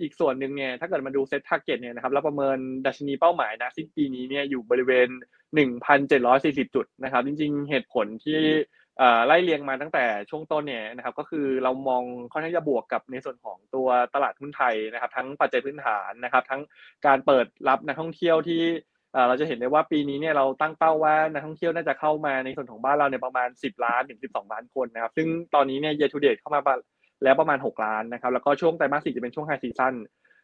อีกส่วนหนึ่งเนี่ยถ้าเกิดมาดู SET target เนี่ยนะครับเราประเมินดัชนีเป้าหมายนะสิ้นปีนี้เนี่ยอยู่บริเวณ 1,740 จุดนะครับจริงๆเหตุผลที่ไล่เรียงมาตั้งแต่ช่วงต้นเนี่ยนะครับก็คือเรามองค่อนข้างจะบวกกับในส่วนของตัวตลาดหุ้นไทยนะครับ ทั้งปัจจัยพื้นฐานนะครับ ทั้งการเปิดรับนักท่องเที่ยวที่ เราจะเห็นได้ว่าปีนี้เนี่ยเราตั้งเป้าว่านักท่องเที่ยวน่าจะเข้ามาในส่วนของบ้านเราเนี่ยประมาณ 10 ล้านถึง 12 ล้านคนนะครับ ซึ่งตอนนี้เนี่ย year to date เข้ามาแล้วประมาณ 6 ล้านนะครับ แล้วก็ช่วงไตรมาสสี่จะเป็นช่วงไฮซีซั่น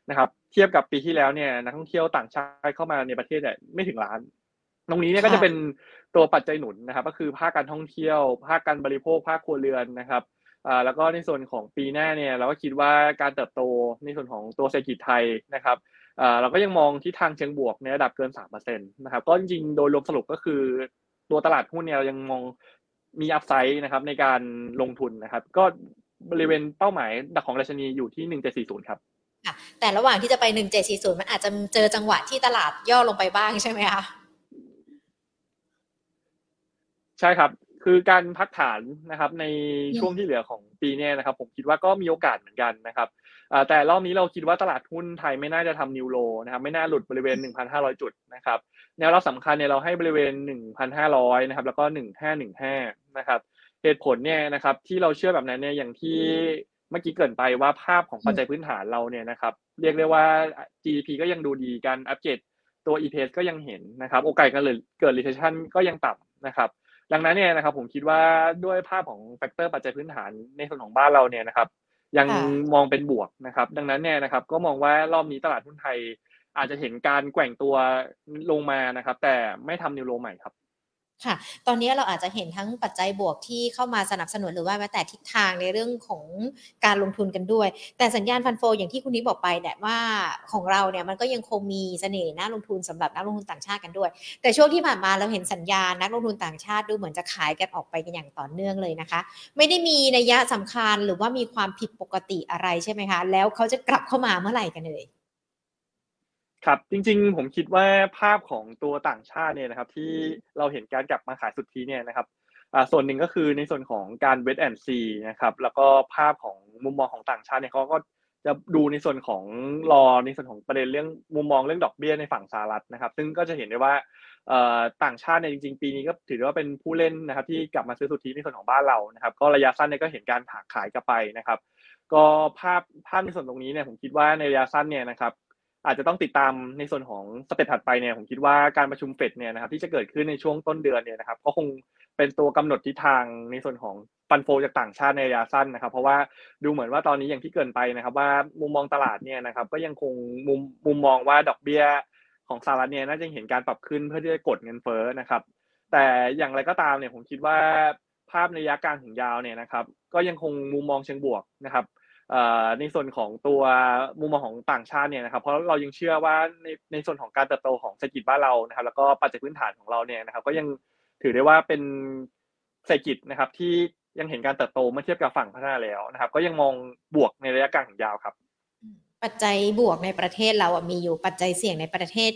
นะครับ เทียบกับปีที่แล้วเนี่ยนักท่องเที่ยวต่างชาติเข้ามาในประเทศเนี่ยไม่ถึงล้าน ตรงนี้เนี่ยก็จะเป็นตัวปัจจัยหนุนนะครับ ก็คือภาคการท่องเที่ยว ภาคการบริโภค ภาคครัวเรือนนะครับแล้วก็ในส่วนของปีหน้าเนี่ยเราก็คิดว่าการเติบโตในส่วนของตัวเศรษฐกิจไทยนะครับ เราก็ยังมองที่ทางเชิงบวกในระดับเกิน3%นะครับก็จริงๆโดยรวมสรุปก็คือ ตัวตลาดหุ้นเนี่ยเรายังมองมีอัพไซด์นะครับในการลงทุนนะครับ ก็บริเวณเป้าหมายดักของราชนีอยู่ที่ 1740 ครับแต่ระหว่างที่จะไป 1740 มันอาจจะเจอจังหวะที่ตลาดย่อลงไปบ้างใช่ไหมคะใช่ครับคือการพักฐานนะครับในช่วงที่เหลือของปีนี้นะครับ ผมคิดว่าก็มีโอกาสเหมือนกันนะครับ แต่รอบนี้เราคิดว่าตลาดหุ้นไทยไม่น่าจะทำนิวโลนะครับไม่น่าหลุดบริเวณ 1,500 จุดนะครับแนวรับสำคัญเนี่ยเราให้บริเวณ 1,500นะครับแล้วก็ 1,515นะครับเหตุผลเนี่ยนะครับที่เราเชื่อแบบนั้นเนี่ยอย่างที่เมื่อกี้เกริ่นไปว่าภาพของปัจจัยพื้นฐานเราเนี่ยนะครับเรียกได้ว่า GDP ก็ยังดูดีการอัปเกรดตัว EPS ก็ยังเห็นนะครับโอกาสการเกิด recession ก็ยังต่ำนะครับดังนั้นเนี่ยนะครับผมคิดว่าด้วยภาพของ factor ปัจจัยพื้นฐานในส่วนของบ้านเราเนี่ยนะครับ ยังมองเป็นบวกนะครับ ดังนั้นเนี่ยนะครับ ก็มองว่ารอบนี้ตลาดหุ้นไทยอาจจะเห็นการแกว่งตัวลงมานะครับ แต่ไม่ทำนิวโรใหม่ครับ ค่ะ ตอนนี้เราอาจจะเห็นทั้งปัจจัยบวกที่เข้ามาสนับสนุนหรือว่าแม้แต่ทิศทางในเรื่องของการลงทุนกันด้วย แต่สัญญาณฟันโฟอย่างที่คุณนี้บอกไปแต่ว่าของเราเนี่ยมันก็ยังคงมีเสน่ห์น่าลงทุนสำหรับนักลงทุนต่างชาติกันด้วย แต่ช่วงที่ผ่านมาเราเห็นสัญญาณนักลงทุนต่างชาติดูเหมือนจะขายกันออกไปกันอย่างต่อเนื่องเลยนะคะ ไม่ได้มีนัยยะสำคัญหรือว่ามีความผิดปกติอะไรใช่ไหมคะ แล้วเขาจะกลับเข้ามาเมื่อไหร่กันเลย ครับ จริงๆ ผมคิดว่าภาพของตัวต่างชาติเนี่ยนะครับ ที่เราเห็นการกลับมาขายสุทธิเนี่ยนะครับส่วนหนึ่งก็คือในส่วนของการเวทแอนซีนะครับแล้วก็ภาพของมุมมองของต่างชาติเนี่ยเขาก็จะดูในส่วนของรอในส่วนของประเด็นเรื่องมุมมองเรื่องดอกเบี้ยในฝั่งสหรัฐนะครับ ซึ่งก็จะเห็นได้ว่าต่างชาติเนี่ยจริงๆ ปีนี้ก็ถือว่าเป็นผู้เล่นนะครับ ที่กลับมาซื้อสุทธิในส่วนของบ้านเรานะครับ ก็ระยะสั้นเนี่ยก็เห็นการถากขายกลับไปนะครับ ก็ภาพภาพในส่วนตรงนี้เนี่ยผมคิดว่าในระยะสั้นเนี่ยนะครับ อาจจะต้องติดตามในส่วนของสเต็ปถัดไปเนี่ยผมคิดว่าการประชุมเฟดเนี่ยนะครับที่จะเกิดขึ้นในช่วงต้นเดือนเนี่ยนะครับก็คงเป็นตัวกำหนดทิศทางในส่วนของปันโฟจากต่างชาติในระยะสั้นนะครับ เพราะว่าดูเหมือนว่าตอนนี้อย่างที่เกินไปนะครับ ว่ามุมมองตลาดเนี่ยนะครับก็ยังคงมุมมุมมองว่าดอกเบี้ยของสหรัฐเนี่ยน่าจะเห็นการปรับขึ้นเพื่อที่จะกดเงินเฟ้อนะครับ แต่อย่างไรก็ตามเนี่ยผมคิดว่าภาพในระยะกลางถึงยาวเนี่ยนะครับ ก็ยังคงมุมมองเชิงบวกนะครับ ในส่วนของตัวมุมมองของต่างชาติเนี่ยนะครับเพราะเรายังเชื่อว่าในในส่วนของการเติบโตของเศรษฐกิจบ้านเรานะครับ แล้วก็ปัจจัยพื้นฐานของเราเนี่ยนะครับ ก็ยังถือได้ว่าเป็นเศรษฐกิจนะครับ ที่ยังเห็นการเติบโตเมื่อเทียบกับฝั่งพัฒนาแล้วนะครับ ก็ยังมองบวกในระยะกลางถึงยาวครับ ปัจจัยบวกในประเทศเรามีอยู่ปัจจัยเสี่ยงในประเทศ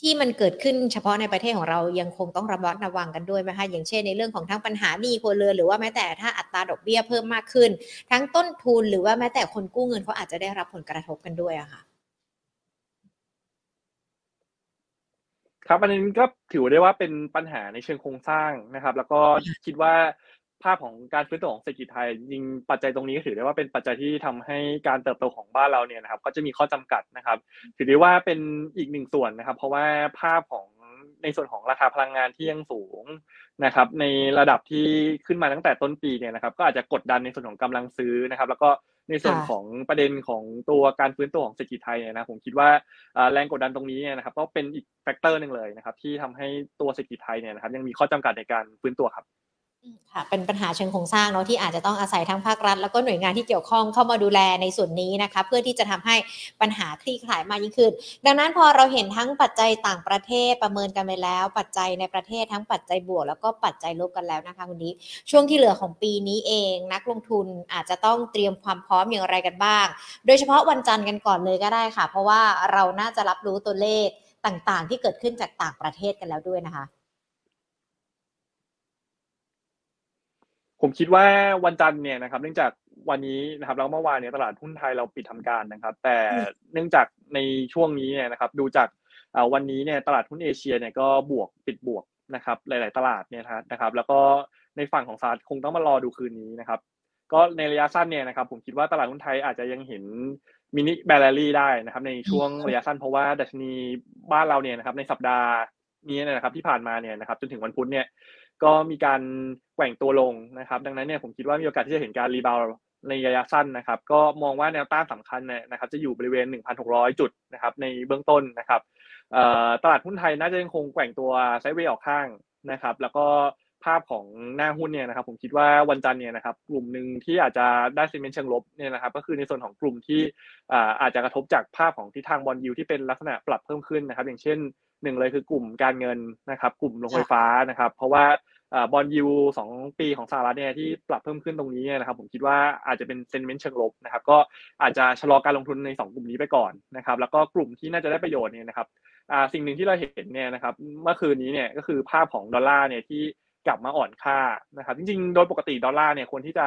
ที่มันเกิดขึ้นเฉพาะในประเทศของเรายังคงต้องระมัดระวังกันด้วยไหมคะอย่างเช่นในเรื่องของทั้งปัญหาหนี้ครัวเรือนหรือว่าแม้แต่ถ้าอัตราดอกเบี้ยเพิ่มมากขึ้น ทั้งต้นทุนหรือว่าแม้แต่คนกู้เงินเขาอาจจะได้รับผลกระทบกันด้วยอะค่ะ ครับอันนี้ก็ถือได้ว่าเป็นปัญหาในเชิงโครงสร้างนะครับ แล้วก็คิดว่า ภาพของการฟื้นตัวของเศรษฐกิจไทยยิงปัจจัยตรงนี้ก็ถือได้ว่าเป็นปัจจัยที่ทำให้การเติบโตของบ้านเราเนี่ยนะครับ ก็จะมีข้อจำกัดนะครับ ถือได้ว่าเป็นอีกหนึ่งส่วนนะครับ เพราะว่าภาพของในส่วนของราคาพลังงานที่ยังสูงนะครับ ในระดับที่ขึ้นมาตั้งแต่ต้นปีเนี่ยนะครับ ก็อาจจะกดดันในส่วนของกำลังซื้อนะครับ แล้วก็ในส่วนของประเด็นของตัวการฟื้นตัวของเศรษฐกิจไทยเนี่ยนะผมคิดว่าแรงกดดันตรงนี้เนี่ยนะครับ ก็เป็นอีก factor หนึ่งเลยนะครับ ที่ทำให้ตัวเศรษฐกิจไทยเนี่ยนะครับ ยังมีข้อจำกัดในการฟื้นตัวครับ ค่ะเป็นปัญหาเชิงโครงสร้างเนาะที่อาจจะต้องอาศัยทั้งภาครัฐ แล้วก็หน่วยงานที่เกี่ยวข้องเข้ามาดูแลในส่วนนี้นะคะเพื่อที่จะทำให้ปัญหาคลี่คลายมากยิ่งขึ้น ดังนั้นพอเราเห็นทั้งปัจจัยต่างประเทศประเมินกันไปแล้ว ปัจจัยในประเทศทั้งปัจจัยบวก แล้วก็ปัจจัยลบกันแล้วนะคะคุณนี้ช่วงที่เหลือของปีนี้เอง นักลงทุนอาจจะต้องเตรียมความพร้อมอย่างไรกันบ้าง โดยเฉพาะวันจันทร์กันก่อนเลยก็ได้ค่ะ เพราะว่าเราน่าจะรับรู้ตัวเลขต่างๆ ที่เกิดขึ้นจากต่างประเทศกันแล้วด้วยนะคะ ผมคิดว่าวันจันทร์เนี่ยนะครับ เนื่องจากวันนี้นะครับแล้วเมื่อวานเนี่ยตลาดหุ้นไทยเราปิดทำการนะครับ แต่เนื่องจากในช่วงนี้เนี่ยนะครับ ดูจากวันนี้เนี่ยตลาดหุ้นเอเชียเนี่ยก็บวกปิดบวกนะครับ หลาย ๆ ตลาดเนี่ยนะครับ แล้วก็ในฝั่งของสหรัฐคงต้องมารอดูคืนนี้นะครับ ก็ในระยะสั้นเนี่ยนะครับ ผมคิดว่าตลาดหุ้นไทยอาจจะยังเห็นmini rally ได้นะครับ ในช่วงระยะสั้นเพราะว่าดัชนีบ้านเราเนี่ยนะครับ ในสัปดาห์นี้นะครับ ที่ผ่านมาเนี่ยนะครับ จนถึงวันพุธเนี่ยก็มีการ แกว่งตัวลงนะครับ ดังนั้นเนี่ยผมคิดว่ามีโอกาสที่จะเห็นการ rebound ในระยะสั้นนะครับ ก็มองว่าแนวต้านสำคัญเนี่ยนะครับ จะอยู่บริเวณ 1,600 จุดนะครับ ในเบื้องต้นนะครับตลาดหุ้นไทยน่าจะยังคงแกว่งตัว sideway ออกข้างนะครับ แล้วก็ภาพของหน้าหุ้นเนี่ยนะครับ ผมคิดว่าวันจันทร์เนี่ยนะครับ กลุ่มหนึ่งที่อาจจะได้ sentiment เชิงลบเนี่ยนะครับ ก็คือในส่วนของกลุ่มที่อาจจะกระทบจากภาพของทิศทาง bond yield ที่เป็นลักษณะปรับเพิ่มขึ้นนะครับ อย่างเช่นหนึ่งเลยคือกลุ่มการเงินนะครับ กลุ่มโรงไฟฟ้านะครับ เพราะว่า bond yield สองปีของสหรัฐเนี่ยที่ปรับเพิ่มขึ้นตรงนี้นะครับผมคิดว่าอาจจะเป็น sentiment เชิงลบนะครับก็อาจจะชะลอการลงทุนใน 2 กลุ่มนี้ไปก่อนนะครับแล้วก็กลุ่มที่น่าจะได้ประโยชน์เนี่ยนะครับสิ่งหนึ่งที่เราเห็นเนี่ยนะครับเมื่อคืนนี้เนี่ยก็คือภาพของดอลลาร์เนี่ยที่กลับมาอ่อนค่านะครับจริงๆ โดยปกติดอลลาร์เนี่ยควรที่จะ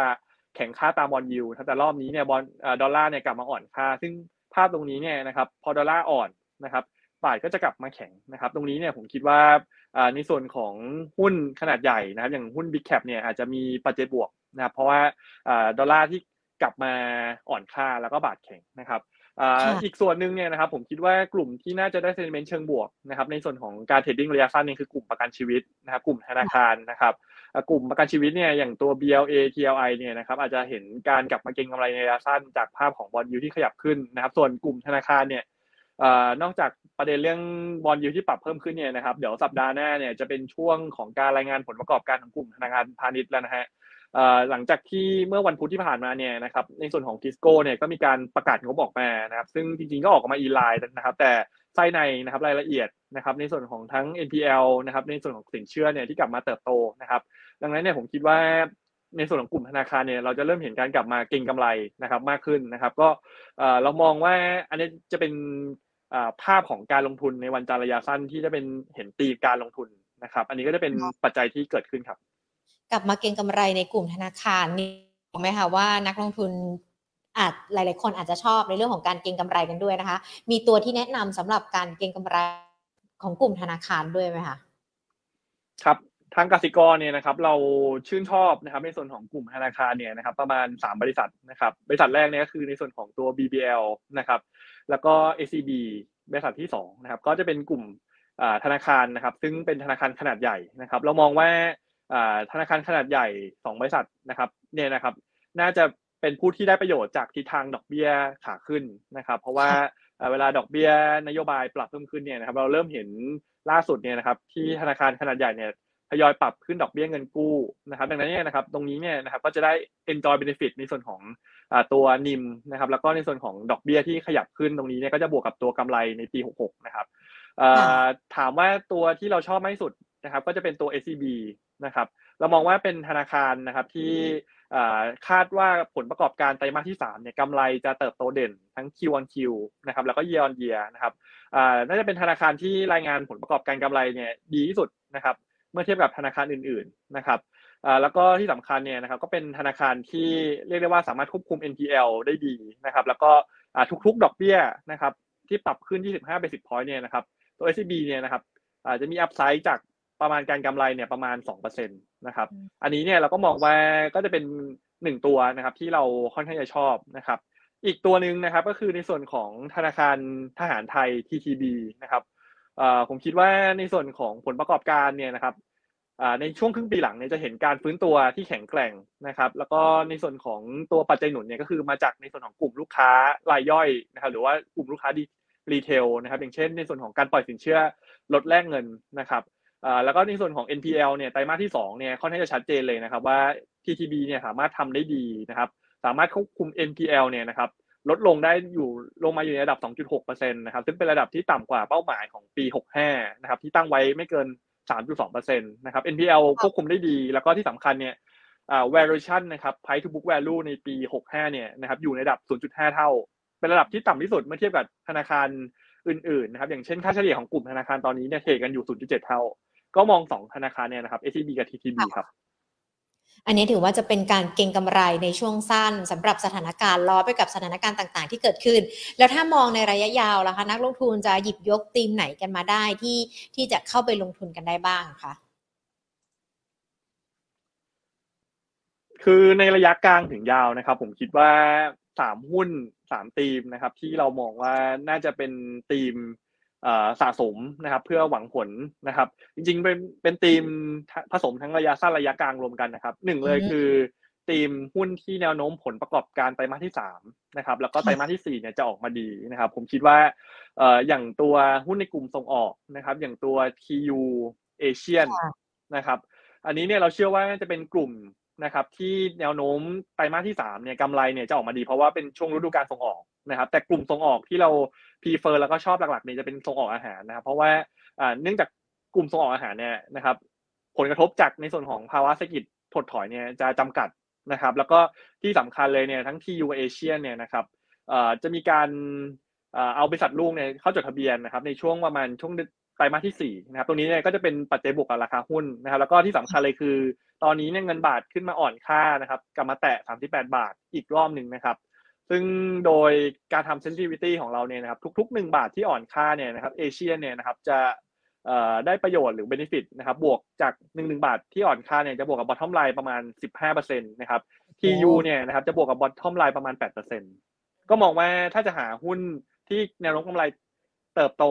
แข็งค่าตาม bond yield แต่รอบนี้เนี่ยบอลดอลลาร์เนี่ยกลับมาอ่อนค่า ซึ่งภาพตรงนี้เนี่ยนะครับพอดอลลาร์อ่อนนะครับ บาทก็จะกลับมาแข็งนะครับ ตรงนี้เนี่ยผมคิดว่าในส่วนของหุ้นขนาดใหญ่นะครับ อย่างหุ้น Big Cap เนี่ยอาจจะมีปัจจัยบวกนะครับ เพราะว่าดอลลาร์ที่กลับมาอ่อนค่าแล้วก็บาทแข็งนะครับอีกส่วนหนึ่งเนี่ยนะครับผมคิดว่ากลุ่มที่น่าจะได้ sentiment เชิงบวกนะครับในส่วนของการ trading ระยะสั้นนี่คือกลุ่มประกันชีวิตนะครับกลุ่มธนาคารนะครับกลุ่มประกันชีวิตเนี่ยอย่างตัว BLA TLI เนี่ยนะครับอาจจะเห็นการกลับมาเก็งกำไรในระยะสั้นจากภาพของ bond yield ที่ขยับขึ้นนะครับส่วนกลุ่มธนาคารเนี่ยนอกจาก ประเด็นเรื่อง bond yield ที่ปรับเพิ่มขึ้นเนี่ยนะครับเดี๋ยวสัปดาห์หน้าเนี่ยจะเป็นช่วงของการรายงานผลประกอบการของกลุ่มธนาคารพาณิชย์แล้วนะฮะหลังจากที่เมื่อวันพุธที่ผ่านมาเนี่ยนะครับในส่วนของทิสโก้เนี่ยก็มีการประกาศงบออกมานะครับซึ่งจริงๆก็ออกมา in line นะครับ แต่ไส้ในนะครับรายละเอียดนะครับในส่วนของทั้ง NPL นะครับในส่วนของสินเชื่อเนี่ยที่กลับมาเติบโตนะครับดังนั้นเนี่ยผมคิดว่าในส่วนของกลุ่มธนาคารเนี่ยเราจะเริ่มเห็นการกลับมาเก็งกำไรนะครับมากขึ้นนะครับ ก็เรามองว่าอันนี้จะเป็น ภาพของการลงทุนในวันจารระยะสั้นที่จะเป็นเห็นตีการลงทุนนะครับ อันนี้ก็จะเป็นปัจจัยที่เกิดขึ้นครับ กลับมาเก็งกำไรในกลุ่มธนาคารนี่บอกไหมคะว่านักลงทุนอาจหลาย ๆ คนอาจจะชอบในเรื่องของการเก็งกำไรกันด้วยนะคะ มีตัวที่แนะนำสำหรับการเก็งกำไรของกลุ่มธนาคารด้วยไหมคะครับทางกสิกรเนี่ยนะครับ เราชื่นชอบนะครับ ในส่วนของกลุ่มธนาคารเนี่ยนะครับ ประมาณ 3 บริษัทนะครับ บริษัทแรกเนี่ยก็คือในส่วนของตัว BBL นะครับ แล้วก็ SCB บริษัทที่2นะครับก็จะเป็นกลุ่มธนาคารนะครับ ซึ่งเป็นธนาคารขนาดใหญ่นะครับ เรามองว่าธนาคารขนาดใหญ่ 2 บริษัทนะครับเนี่ยนะครับ น่าจะเป็นผู้ที่ได้ประโยชน์จากทิศทางดอกเบี้ยขาขึ้นนะครับ เพราะว่าเวลาดอกเบี้ยนโยบายปรับเพิ่มขึ้นเนี่ยนะครับ เราเริ่มเห็นล่าสุดเนี่ยนะครับ ที่ธนาคารขนาดใหญ่เนี่ยทยอยปรับขึ้นดอกเบี้ยเงินกู้นะครับ ดังนั้นเนี่ยนะครับ ตรงนี้เนี่ยนะครับก็จะได้ enjoy benefit ในส่วนของ ตัวนิมนะครับแล้วก็ในส่วนของดอกเบี้ยที่ขยับขึ้นตรงนี้เนี่ยก็จะบวกกับตัวกำไรในปี 66 นะครับถามว่าตัวที่เราชอบมากที่สุดนะครับก็จะเป็นตัว SCB นะครับเรามองว่าเป็นธนาคารนะครับที่คาดว่าผลประกอบการไตรมาสที่3เนี่ยกำไรจะเติบโตเด่นทั้ง Q on Q นะครับแล้วก็ year on year นะครับน่าจะเป็นธนาคารที่รายงานผลประกอบการกำไรเนี่ยดีที่สุดนะครับเมื่อเทียบกับธนาคารอื่นๆนะครับ แล้วก็ที่สำคัญเนี่ยนะครับก็เป็นธนาคารที่เรียกได้ว่าสามารถควบคุม NPL ได้ดีนะครับ แล้วก็ทุกๆ ดอกเบี้ยนะครับ ที่ปรับขึ้น 25 basis point เนี่ยนะครับ ตัว SCB เนี่ยนะครับจะมีอัพไซด์จากประมาณการกำไรเนี่ยประมาณ 2%นะครับ อันนี้เนี่ยเราก็มองว่าก็จะเป็นหนึ่งตัวนะครับที่เราค่อนข้างจะชอบนะครับ อีกตัวหนึ่งนะครับก็คือในส่วนของธนาคารทหารไทย TTB นะครับผมคิดว่าในส่วนของผลประกอบการเนี่ยนะครับ ในช่วงครึ่งปีหลังเนี่ยจะเห็นการฟื้นตัวที่แข็งแกร่งนะครับ แล้วก็ในส่วนของตัวปัจจัยหนุนเนี่ยก็คือมาจากในส่วนของกลุ่มลูกค้ารายย่อยนะครับหรือว่ากลุ่มลูกค้าดีรีเทลนะครับอย่างเช่นในส่วนของการปล่อยสินเชื่อลดแลกเงินนะครับแล้วก็ในส่วนของ NPL เนี่ยไตรมาสที่2เนี่ยค่อนข้างจะชัดเจนเลยนะครับว่า TTB เนี่ยสามารถทำได้ดีนะครับสามารถควบคุม NPL เนี่ยนะครับลดลงได้อยู่ลงมาอยู่ในระดับ 2.6%นะครับซึ่งเป็นระดับที่ต่ำกว่าเป้าหมายของปี 65 นะครับที่ตั้งไว้ไม่เกิน 3.2%นะครับ NPL ควบคุมได้ดี แล้วก็ที่สำคัญเนี่ย valuation นะครับ price to book value ในปี 65 เนี่ยนะครับอยู่ในระดับ 0.5 เท่า เป็นระดับที่ต่ำที่สุดเมื่อเทียบกับธนาคารอื่นๆนะครับอย่างเช่นค่าเฉลี่ยของกลุ่มธนาคารตอนนี้เนี่ยเทรดกันอยู่ 0.7 เท่า ก็มอง 2 ธนาคารเนี่ยนะครับ SCB กับ TTB ครับ อันนี้ถือว่าจะเป็นการเก็งกำไรในช่วงสั้นสำหรับสถานการณ์ล้อไปกับสถานการณ์ต่างๆ ที่เกิดขึ้น แล้วถ้ามองในระยะยาวล่ะคะนักลงทุนจะหยิบยกธีมไหนกันมาได้ที่ที่จะเข้าไปลงทุนกันได้บ้างคะคือในระยะกลางถึงยาวนะครับ ผมคิดว่าสามหุ้นสามธีมนะครับ ที่เรามองว่าน่าจะเป็นธีม สะสมนะครับ เพื่อหวังผลนะครับ จริงๆ เป็นเป็นธีมผสมทั้งระยะสั้นระยะกลางรวมกันนะครับหนึ่งเลยคือธีมหุ้นที่แนวโน้มผลประกอบการไตรมาสที่สามนะครับแล้วก็ไตรมาสที่สี่เนี่ยจะออกมาดีนะครับ ผมคิดว่าเอ่ออย่างตัวหุ้นในกลุ่มส่งออกนะครับ อย่างตัว TU ASIAN นะครับ อันนี้เนี่ยเราเชื่อว่าจะเป็นกลุ่ม นะครับที่แนวโน้มไตรมาสที่สามเนี่ยกำไรเนี่ยจะออกมาดีเพราะว่าเป็นช่วงฤดูการส่งออกนะครับ แต่กลุ่มส่งออกที่เรา prefer แล้วก็ชอบหลักๆเนี่ยจะเป็นส่งออกอาหารนะครับ เพราะว่าเนื่องจากกลุ่มส่งออกอาหารเนี่ยนะครับ ผลกระทบจากในส่วนของภาวะเศรษฐกิจถดถอยเนี่ยจะจำกัดนะครับ แล้วก็ที่สำคัญเลยเนี่ยทั้ง TU ASIAN เนี่ยนะครับจะมีการเอาบริษัทลูกเนี่ยเข้าจดทะเบียนนะครับในช่วงประมาณช่วง ไตรมาสที่ 4 นะครับ ตรงนี้เนี่ยก็จะเป็นปัจจัยบวกกับราคาหุ้นนะครับ แล้วก็ที่สำคัญเลยคือ ตอนนี้เนี่ยเงินบาทขึ้นมาอ่อนค่านะครับกลับมาแตะ 38 บาทอีกรอบหนึ่งนะครับ ซึ่งโดยการทำ sensitivity ของเราเนี่ยนะครับทุก ๆ 1 บาทที่อ่อนค่าเนี่ยนะครับเอเชียเนี่ยนะครับจะได้ประโยชน์หรือ benefit นะครับบวกจาก 1 1 บาทที่อ่อนค่าเนี่ยจะบวกกับ bottom line ประมาณ 15%นะครับ TU เนี่ยนะครับจะบวกกับ bottom line ประมาณ 8%ก็มองว่าถ้าจะหาหุ้นที่แนวโน้มกำไร เติบโต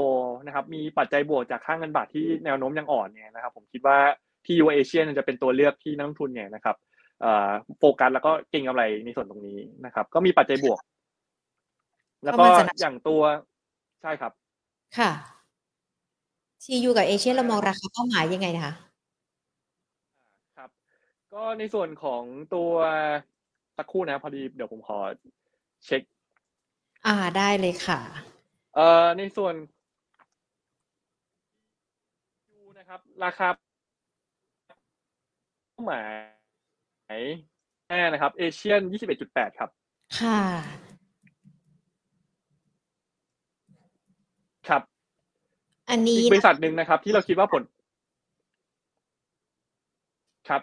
นะครับ มีปัจจัยบวกจากค่างเงินบาทที่แนวโน้มยังอ่อนเนี่ยนะครับ ผมคิดว่า TU Asia จะเป็นตัวเลือกที่นักลงทุนเนี่ยนะครับโฟกัสแล้วก็เก่งกำไรในส่วนตรงนี้นะครับ ก็มีปัจจัยบวก แล้วก็อย่างตัวใช่ครับ ค่ะทียูกับเอเชียเรามองราคาเป้าหมายยังไงนะคะครับ ก็ในส่วนของตัวสักครู่นะพอดีเดี๋ยวผมขอเช็ค อ่าได้เลยค่ะ เอ่อในส่วนยูนะครับ ราคาเป้าหมายไหนนะครับ เอเชียนยี่สิบเอ็ดจุดแปดครับ ค่ะ ครับ อันนี้บริษัทหนึ่งนะครับ ที่เราคิดว่าผล ครับ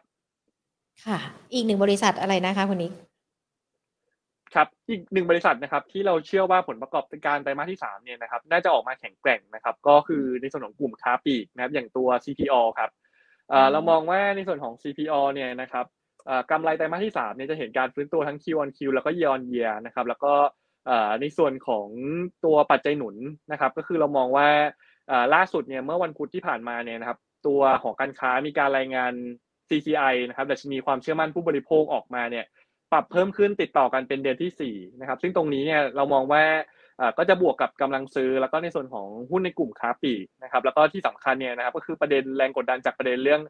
ค่ะ อีกหนึ่งบริษัทอะไรนะคะคนนี้ ครับอีกหนึ่งบริษัทนะครับที่เราเชื่อว่าผลประกอบการไตรมาสที่สามเนี่ยนะครับน่าจะออกมาแข็งแกร่งนะครับก็คือในส่วนของกลุ่มค้าปลีกนะครับอย่างตัว CPO ครับเรามองว่าในส่วนของ CPO เนี่ยนะครับกำไรไตรมาสที่สามเนี่ยจะเห็นการฟื้นตัวทั้ง Q on Q แล้วก็ Year on Year นะครับแล้วก็ในส่วนของตัวปัจจัยหนุนนะครับก็คือเรามองว่าล่าสุดเนี่ยเมื่อวันพุธที่ผ่านมาเนี่ยนะครับตัวหอการค้ามีการรายงาน CCI นะครับดัชนีความเชื่อมั่นผู้บริโภคออกมาเนี่ย ปรับเพิ่มขึ้นติดต่อกันเป็นเดือนที่4นะครับซึ่งตรงนี้เนี่ยเรามองว่าก็จะบวกกับกำลังซื้อแล้วก็ในส่วนของหุ้นในกลุ่มค้าปลีกนะครับแล้วก็ที่สำคัญเนี่ยนะครับก็คือประเด็นแรงกดดันจากประเด็นเรื่อง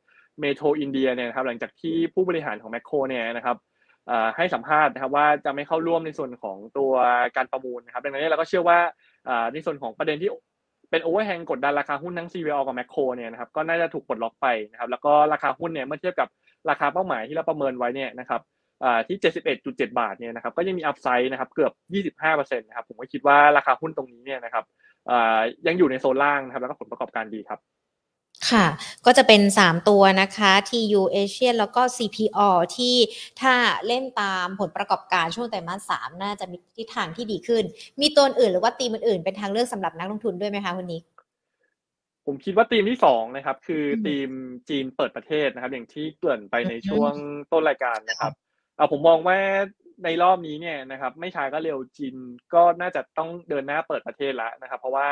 เมโทรอินเดียเนี่ยครับหลังจากที่ผู้บริหารของแมคโครเนี่ยนะครับให้สัมภาษณ์นะครับว่าจะไม่เข้าร่วมในส่วนของตัวการประมูลนะครับดังนั้นเราก็เชื่อว่าในส่วนของประเด็นที่เป็นโอเวอร์แฮงกดดันราคาหุ้นทั้ง CVO กับแมคโครเนี่ยนะครับก็น่าจะถูกปลดล็อกไปนะครับแล้วก็ราคาหุ้นเนี่ยเมื่อเทียบกับราคาเป้าหมายที่เราประเมินไว้เนี่ยนะครับ ที่ 71.7 บาทเนี่ยนะครับก็ยังมีอัพไซด์นะครับเกือบ 25%นะครับผมก็คิดว่าราคาหุ้นตรงนี้เนี่ยนะครับยังอยู่ในโซนล่างนะครับแล้วก็ผลประกอบการดีครับค่ะ ก็จะเป็น 3 ตัวนะคะ TU Asian แล้วก็ CPO ที่ถ้าเล่นตามผลประกอบการช่วงไตรมาสมน่าจะมีทิศทางที่ดีขึ้น มีตัวอื่นหรือว่าตีมอื่นๆเป็นทางเลือกสำหรับนักลงทุนด้วยไหมคะคุณนิกผมคิดว่าธีมที่สองนะครับ คือธีมจีนเปิดประเทศนะครับ อย่างที่เกริ่นไปในช่วงต้นรายการนะครับ เอาผมมองว่าในรอบนี้เนี่ยนะครับ ไม่ช้าก็เร็วจีนก็น่าจะต้องเดินหน้าเปิดประเทศแล้วนะครับ เพราะว่า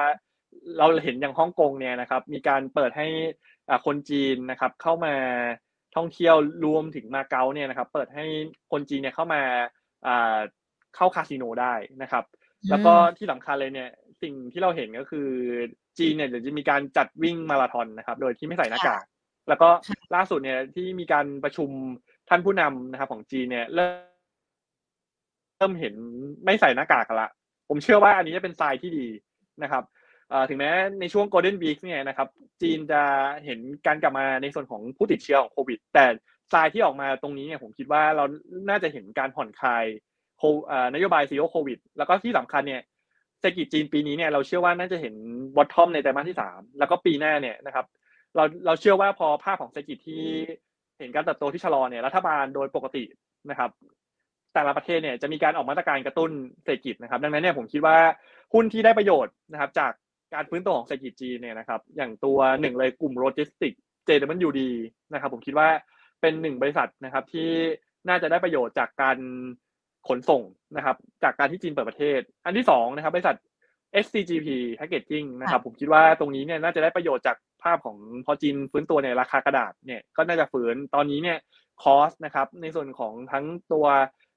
เราเห็นอย่างฮ่องกงเนี่ยนะครับ มีการเปิดให้คนจีนนะครับ เข้ามาท่องเที่ยวรวมถึงมาเก๊าเนี่ยนะครับ เปิดให้คนจีนเนี่ยเข้ามาเข้าคาสิโนได้นะครับ แล้วก็ที่สำคัญเลยเนี่ยสิ่งที่เราเห็นก็คือจีนเนี่ยเดี๋ยวจะมีการจัดวิ่งมาราธอนนะครับ โดยที่ไม่ใส่หน้ากากแล้วก็ล่าสุดเนี่ยที่มีการประชุม ท่านผู้นำนะครับของจีนเนี่ยเริ่มเริ่มเห็นไม่ใส่หน้ากากกันละ ผมเชื่อว่าอันนี้จะเป็นทรายที่ดีนะครับถึงแม้ในช่วง Golden Week เนี่ยนะครับ จีนจะเห็นการกลับมาในส่วนของผู้ติดเชื้อของโควิด แต่ทรายที่ออกมาตรงนี้เนี่ยผมคิดว่าเราน่าจะเห็นการผ่อนคลายนโยบาย Zero COVID แล้วก็ที่สำคัญเนี่ยเศรษฐกิจจีนปีนี้เนี่ยเราเชื่อว่าน่าจะเห็น bottom ในไตรมาสที่สามแล้วก็ปีหน้าเนี่ยนะครับ เราเราเชื่อว่าพอภาพของเศรษฐกิจที่ เห็นการเติบโตที่ชะลอเนี่ยรัฐบาลโดยปกตินะครับ แต่ละประเทศเนี่ยจะมีการออกมาตรการกระตุ้นเศรษฐกิจนะครับ ดังนั้นเนี่ยผมคิดว่าหุ้นที่ได้ประโยชน์นะครับ จากการฟื้นตัวของเศรษฐกิจจีนเนี่ยนะครับ อย่างตัวหนึ่งเลยกลุ่ม logistic JWD นะครับ ผมคิดว่าเป็นหนึ่งบริษัทนะครับที่น่าจะได้ประโยชน์จากการขนส่งนะครับ จากการที่จีนเปิดประเทศ อันที่สองนะครับบริษัท SCGP Packaging นะครับ ผมคิดว่าตรงนี้เนี่ยน่าจะได้ประโยชน์จาก ภาพของพอจีนฟื้นตัวในราคากระดาษเนี่ยก็น่าจะฟื้นตอนนี้เนี่ยcost นะครับในส่วนของทั้งตัว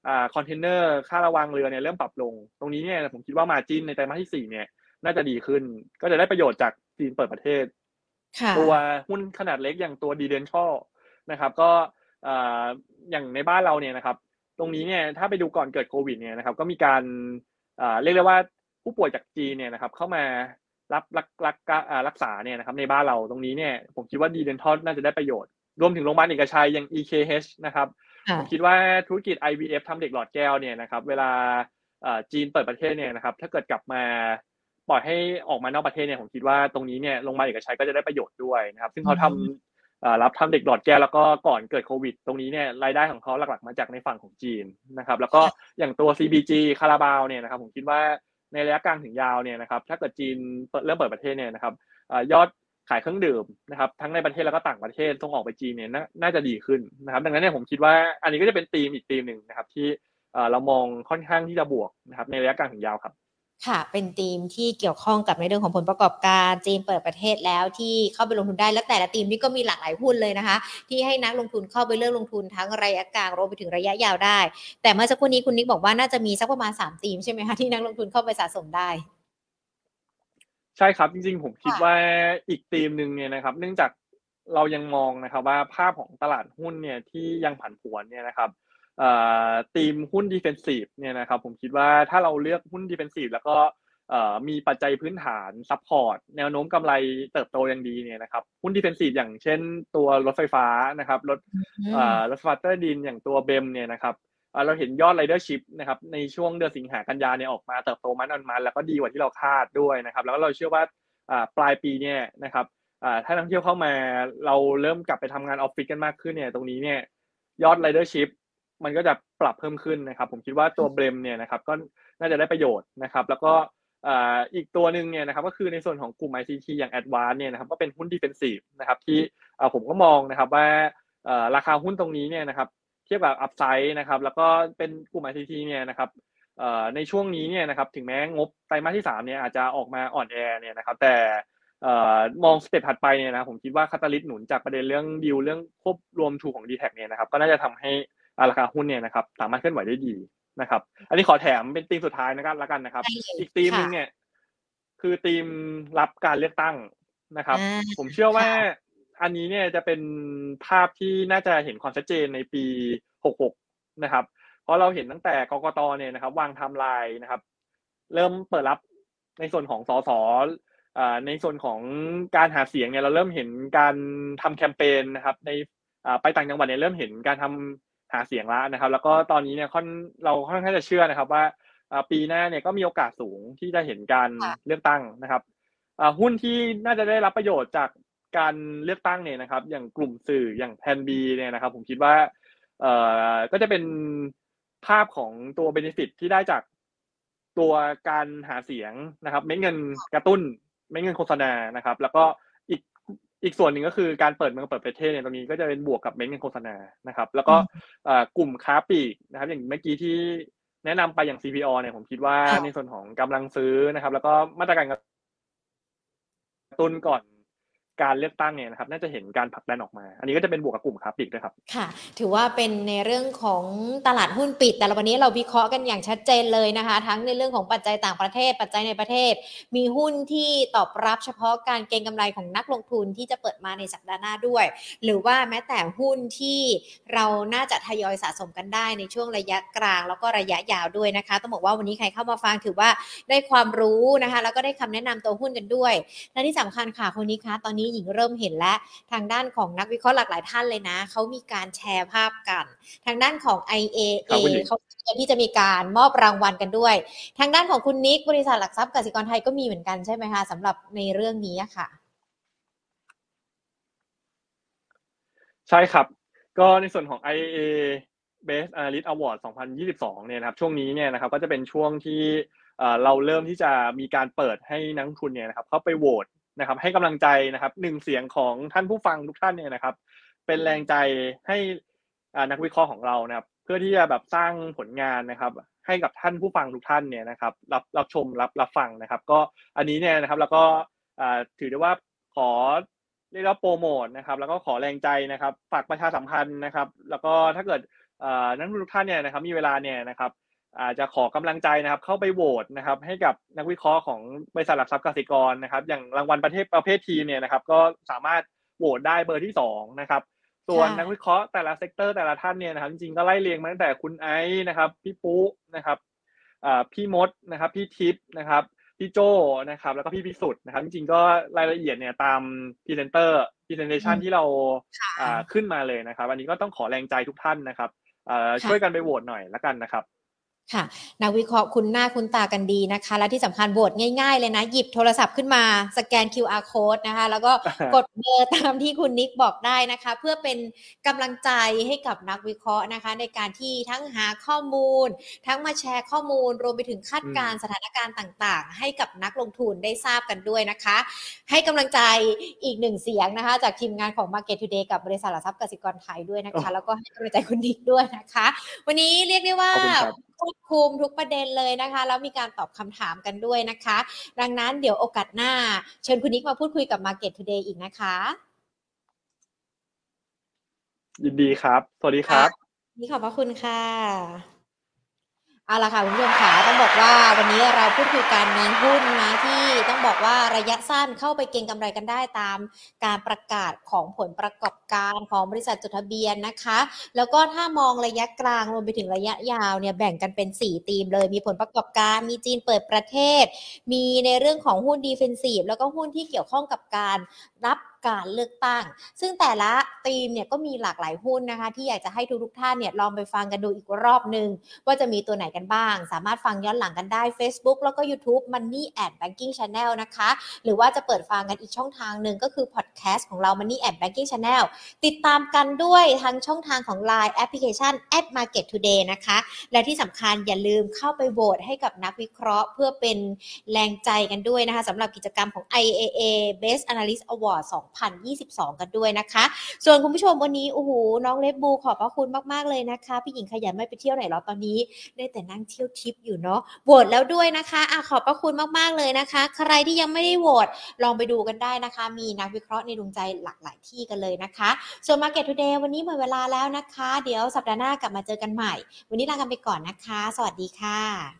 อ่าคอนเทนเนอร์ค่าระวางเรือเนี่ยเริ่มปรับลง ตรงนี้เนี่ยผมคิดว่า margin ในไตรมาสที่สี่เนี่ยน่าจะดีขึ้น ก็จะได้ประโยชน์จากจีนเปิดประเทศตัวหุ้นขนาดเล็กอย่างตัว D Dental นะครับ ก็อย่างในบ้านเราเนี่ยนะครับ ตรงนี้เนี่ยถ้าไปดูก่อนเกิดโควิดเนี่ยนะครับ ก็มีการเรียกได้ว่าผู้ป่วยจากจีนเนี่ยนะครับ เข้ามา รับรักรักรักษาเนี่ยนะครับในบ้านเราตรงนี้เนี่ยผมคิดว่า D Dental น่าจะได้ประโยชน์ รวมถึงโรงพยาบาลเอกชัยอย่าง EKH นะครับผมคิดว่าธุรกิจ IVF ทำเด็กหลอดแก้วเนี่ยนะครับเวลาจีนเปิดประเทศเนี่ยนะครับถ้าเกิดกลับมาปล่อยให้ออกมานอกประเทศเนี่ยผมคิดว่าตรงนี้เนี่ยโรงพยาบาลเอกชัยก็จะได้ประโยชน์ด้วยนะครับ ซึ่งเขาทำรับทำเด็กหลอดแก้วแล้วก็ก่อนเกิดโควิด ตรงนี้เนี่ยรายได้ของเขาหลักๆ มาจากในฝั่งของจีนนะครับ แล้วก็อย่างตัว CBG คาราบาวเนี่ยนะครับผมคิดว่า ในระยะกลางถึงยาวเนี่ยนะครับถ้าเกิดจีนเริ่มเปิดประเทศเนี่ยนะครับยอดขายเครื่องดื่มนะครับทั้งในประเทศแล้วก็ต่างประเทศส่งออกไปจีนเนี่ยน่าจะดีขึ้นนะครับ ดังนั้นเนี่ยผมคิดว่าอันนี้ก็จะเป็นธีมอีกธีมหนึ่งนะครับที่เรามองค่อนข้างที่จะบวกนะครับในระยะกลางถึงยาวครับ ค่ะเป็นธีมที่เกี่ยวข้องกับในเรื่องของผลประกอบการจีนเปิดประเทศแล้วที่เข้าไปลงทุนได้และแต่ละธีมนี้ก็มีหลากหลายหุ้นเลยนะคะ ที่ให้นักลงทุนเข้าไปเลือกลงทุนทั้งระยะกลางรวมไปถึงระยะยาวได้ แต่เมื่อสักครู่นี้คุณนิกบอกว่าน่าจะมีสักประมาณ3ธีมใช่ไหมคะที่นักลงทุนเข้าไปสะสมได้ ใช่ครับจริงๆ ผมคิดว่าอีกธีมหนึ่งเนี่ยนะครับ เนื่องจากเรายังมองนะครับว่าภาพของตลาดหุ้นเนี่ยที่ยังผันผวนเนี่ยนะครับ ทีมหุ้น defensive เนี่ยนะครับผมคิดว่าถ้าเราเลือกหุ้น defensive แล้วก็มีปัจจัยพื้นฐาน support แนวโน้มกำไรเติบโตอย่างดีเนี่ยนะครับหุ้น defensive อย่างเช่นตัวรถไฟฟ้านะครับรถรถไฟฟ้าใต้ดินอย่างตัว BEM เนี่ยนะครับเราเห็นยอด ridership นะครับในช่วงเดือนสิงหากันยาเนี่ยออกมาเติบโต month on month แล้วก็ดีกว่าที่เราคาดด้วยนะครับ แล้วเราเชื่อว่าปลายปีเนี่ยนะครับถ้านักท่องเที่ยวเข้ามาเราเริ่มกลับไปทำงานออฟฟิศกันมากขึ้นเนี่ยตรงนี้เนี่ยยอด ridership มันก็จะปรับเพิ่มขึ้นนะครับ ผมคิดว่าตัว BEM เนี่ยนะครับก็น่าจะได้ประโยชน์นะครับ แล้วก็อีกตัวหนึ่งเนี่ยนะครับก็คือในส่วนของกลุ่ม ICT อย่าง a d v a n c e เนี่ยนะครับก็เป็นหุ้น defensive นะครับที่ผมก็มองนะครับว่าราคาหุ้นตรงนี้เนี่ยนะครับเทียบกับ upside นะครับแล้วก็เป็นกลุ่ม ICT เนี่ยนะครับในช่วงนี้เนี่ยนะครับถึงแม้งบไตรมาสที่3เนี่ยอาจจะออกมาอ่อนแอเนี่ยนะครับแต่มอง step ถัดไปเนี่ยนะผมคิดว่า catalyst หนุนจากประเด็นเรื่องดีลเรื่องควบรวมทูของ d t แทเนี่ยนะครับก็น่าจะทำให้ ราคาหุ้นเนี่ยนะครับสามารถเคลื่อนไหวได้ดีนะครับ อันนี้ขอแถมเป็นธีมสุดท้ายนะครับแล้วกันนะครับ อีกธีมนึงเนี่ยคือธีมรับการเลือกตั้งนะครับ ผมเชื่อว่าอันนี้เนี่ยจะเป็นภาพที่น่าจะเห็นความชัดเจนในปี 66 นะครับ เพราะเราเห็นตั้งแต่กกตเนี่ยนะครับ วางไทม์ไลน์นะครับ เริ่มเปิดรับในส่วนของสสในส่วนของการหาเสียงเนี่ยเราเริ่มเห็นการทำแคมเปญนะครับ ในไปต่างจังหวัดเนี่ยเริ่มเห็นการทำ หาเสียงแล้วนะครับ แล้วก็ตอนนี้เนี่ยค่อนเราค่อนข้างจะเชื่อนะครับว่าปีหน้าเนี่ยก็มีโอกาสสูงที่จะเห็นการเลือกตั้งนะครับหุ้นที่น่าจะได้รับประโยชน์จากการเลือกตั้งเนี่ยนะครับ อย่างกลุ่มสื่ออย่างแพนบีเนี่ยนะครับ ผมคิดว่าเอ่อก็จะเป็นภาพของตัวเบนฟิตที่ได้จากตัวการหาเสียงนะครับ เม็ดเงินกระตุ้น เม็ดเงินโฆษณานะครับ แล้วก็ อีกอีกส่วนหนึ่งก็คือการเปิดเมืองเปิดประเทศเนี่ยตรงนี้ก็จะเป็นบวกกับเม็ดเงินโฆษณานะครับ แล้วก็กลุ่มค้าปลีกนะครับ อย่างเมื่อกี้ที่แนะนำไปอย่าง CPO เนี่ยผมคิดว่าในส่วนของกำลังซื้อนะครับ แล้วก็มาตรการกระตุ้นก่อน การเลือกตั้งเนี่ยนะครับ น่าจะเห็นการผลักดันออกมา อันนี้ก็จะเป็นบวกกับกลุ่มค้าปลีกด้วยครับ ค่ะ ถือว่าเป็นในเรื่องของตลาดหุ้นปิด แต่ละวันนี้เราวิเคราะห์กันอย่างชัดเจนเลยนะคะ ทั้งในเรื่องของปัจจัยต่างประเทศ ปัจจัยในประเทศ มีหุ้นที่ตอบรับเฉพาะการเก็งกำไรของนักลงทุนที่จะเปิดมาในสัปดาห์หน้าด้วย หรือว่าแม้แต่หุ้นที่เราน่าจะทยอยสะสมกันได้ในช่วงระยะกลาง แล้วก็ระยะยาวด้วยนะคะ ต้องบอกว่าวันนี้ใครเข้ามาฟังถือว่าได้ความรู้นะคะ แล้วก็ได้คำแนะนำตัวหุ้นกันด้วย และที่สำคัญค่ะคนนี้คะตอนนี้หญิงเริ่มเห็นแล้วและทางด้านของนักวิเคราะห์หลากหลายท่านเลยนะเขามีการแชร์ภาพกัน ทางด้านของ IAA เขาที่จะมีการมอบรางวัลกันด้วย ทางด้านของคุณนิกบริษัทหลักทรัพย์กสิกรไทยก็มีเหมือนกันใช่ไหมคะสำหรับในเรื่องนี้ค่ะใช่ครับ ก็ในส่วนของ IAA Best Analyst Award 2022 เนี่ยนะครับช่วงนี้เนี่ยนะครับก็จะเป็นช่วงที่เราเริ่มที่จะมีการเปิดให้นักทุนเนี่ยนะครับเข้าไปโหวต นะครับให้กำลังใจนะครับหนึ่งเสียงของท่านผู้ฟังทุกท่านเนี่ยนะครับ เป็นแรงใจให้นักวิเคราะห์ของเรานะครับ เพื่อที่จะแบบสร้างผลงานนะครับ ให้กับท่านผู้ฟังทุกท่านเนี่ยนะครับ รับรับชมรับรับฟังนะครับ ก็อันนี้เนี่ยนะครับแล้วก็ถือได้ว่าขอเรียกว่าโปรโมทนะครับ แล้วก็ขอแรงใจนะครับฝากประชาสัมพันธ์นะครับ แล้วก็ถ้าเกิดนักทุกท่านเนี่ยนะครับ มีเวลาเนี่ยนะครับ อาจจะขอกำลังใจนะครับ เข้าไปโหวตนะครับ ให้กับนักวิเคราะห์ของบริษัทหลักทรัพย์กสิกรนะครับ อย่างรางวัลประเทศประเภททีมเนี่ยนะครับ ก็สามารถโหวตได้เบอร์ที่สองนะครับ ส่วนนักวิเคราะห์แต่ละ sector แต่ละท่านเนี่ยนะครับ จริงๆก็ไล่เรียงมาตั้งแต่คุณไอซ์นะครับ พี่ปุ๊นะครับพี่มดนะครับ พี่ทิพย์นะครับ พี่โจนะครับ แล้วก็พี่พิสุทธิ์นะครับ จริงๆก็รายละเอียดเนี่ยตาม presenter presentation ที่เราขึ้นมาเลยนะครับ อันนี้ก็ต้องขอแรงใจทุกท่านนะครับช่วยกันไปโหวตหน่อยละกันนะครับ ค่ะนักวิเคราะห์คุณหน้าคุณตากันดีนะคะ และที่สำคัญโหวตง่ายๆเลยนะ หยิบโทรศัพท์ขึ้นมาสแกน QR code นะคะ แล้วก็กดเบอร์ตามที่คุณนิกบอกได้นะคะ เพื่อเป็นกำลังใจให้กับนักวิเคราะห์นะคะ ในการที่ทั้งหาข้อมูล ทั้งมาแชร์ข้อมูล รวมไปถึงคาดการสถานการณ์ต่างๆ ให้กับนักลงทุนได้ทราบกันด้วยนะคะ ให้กำลังใจอีกหนึ่งเสียงนะคะ จากทีมงานของ Market Today กับบริษัทหลักทรัพย์กสิกรไทยด้วยนะคะ แล้วก็ให้กำลังใจคุณนิกด้วยนะคะ วันนี้เรียกได้ว่า ควบคุมทุกประเด็นเลยนะคะ แล้วมีการตอบคำถามกันด้วยนะคะ ดังนั้นเดี๋ยวโอกาสหน้า เชิญคุณนิกมาพูดคุยกับ Market Today อีกนะคะ ยินดีครับ สวัสดีครับ นี่ขอบพระคุณค่ะ เอาละค่ะคุณผู้ชมค่ะต้องบอกว่าวันนี้เราพูดคุยกันมีหุ้นนะที่ต้องบอกว่าระยะสั้นเข้าไปเก็งกำไรกันได้ตามการประกาศของผลประกอบการของบริษัทจดทะเบียนนะคะ แล้วก็ถ้ามองระยะกลางรวมไปถึงระยะยาวเนี่ยแบ่งกันเป็น 4 ธีมเลย มีผลประกอบการมีจีนเปิดประเทศ มีในเรื่องของหุ้นดีเฟนซีฟแล้วก็หุ้นที่เกี่ยวข้องกับการรับ การเลือกตั้ง ซึ่งแต่ละธีมเนี่ยก็มีหลากหลายหุ้นนะคะ ที่อยากจะให้ทุกๆท่านเนี่ยลองไปฟังกันดูอีกรอบหนึ่งว่าจะมีตัวไหนกันบ้าง สามารถฟังย้อนหลังกันได้ Facebook แล้วก็ YouTube Money and Banking Channel นะคะ หรือว่าจะเปิดฟังกันอีกช่องทางหนึ่งก็คือพอดแคสต์ของเรา Money and Banking Channel ติดตามกันด้วยทางช่องทางของ Line แอปพลิเคชัน at Market Today นะคะ และที่สำคัญอย่าลืมเข้าไปโหวตให้กับนักวิเคราะห์เพื่อเป็นแรงใจกันด้วยนะคะสำหรับกิจกรรมของ IAA Best Analyst Award 2022 กันด้วยนะคะ ส่วนคุณผู้ชมวันนี้โอ้โหน้องเลบบูขอบพระคุณมากๆเลยนะคะ พี่หญิงขยันไม่ไปเที่ยวไหนหรอตอนนี้ได้แต่นั่งเที่ยวทิปอยู่เนาะโหวตแล้วด้วยนะคะอะขอบพระคุณมากๆเลยนะคะ ใครที่ยังไม่ได้โหวตลองไปดูกันได้นะคะ มีนักวิเคราะห์ในดวงใจหลากหลายที่กันเลยนะคะ ส่วน Market Today วันนี้หมดเวลาแล้วนะคะ เดี๋ยวสัปดาห์หน้ากลับมาเจอกันใหม่ วันนี้ลากันไปก่อนนะคะ สวัสดีค่ะ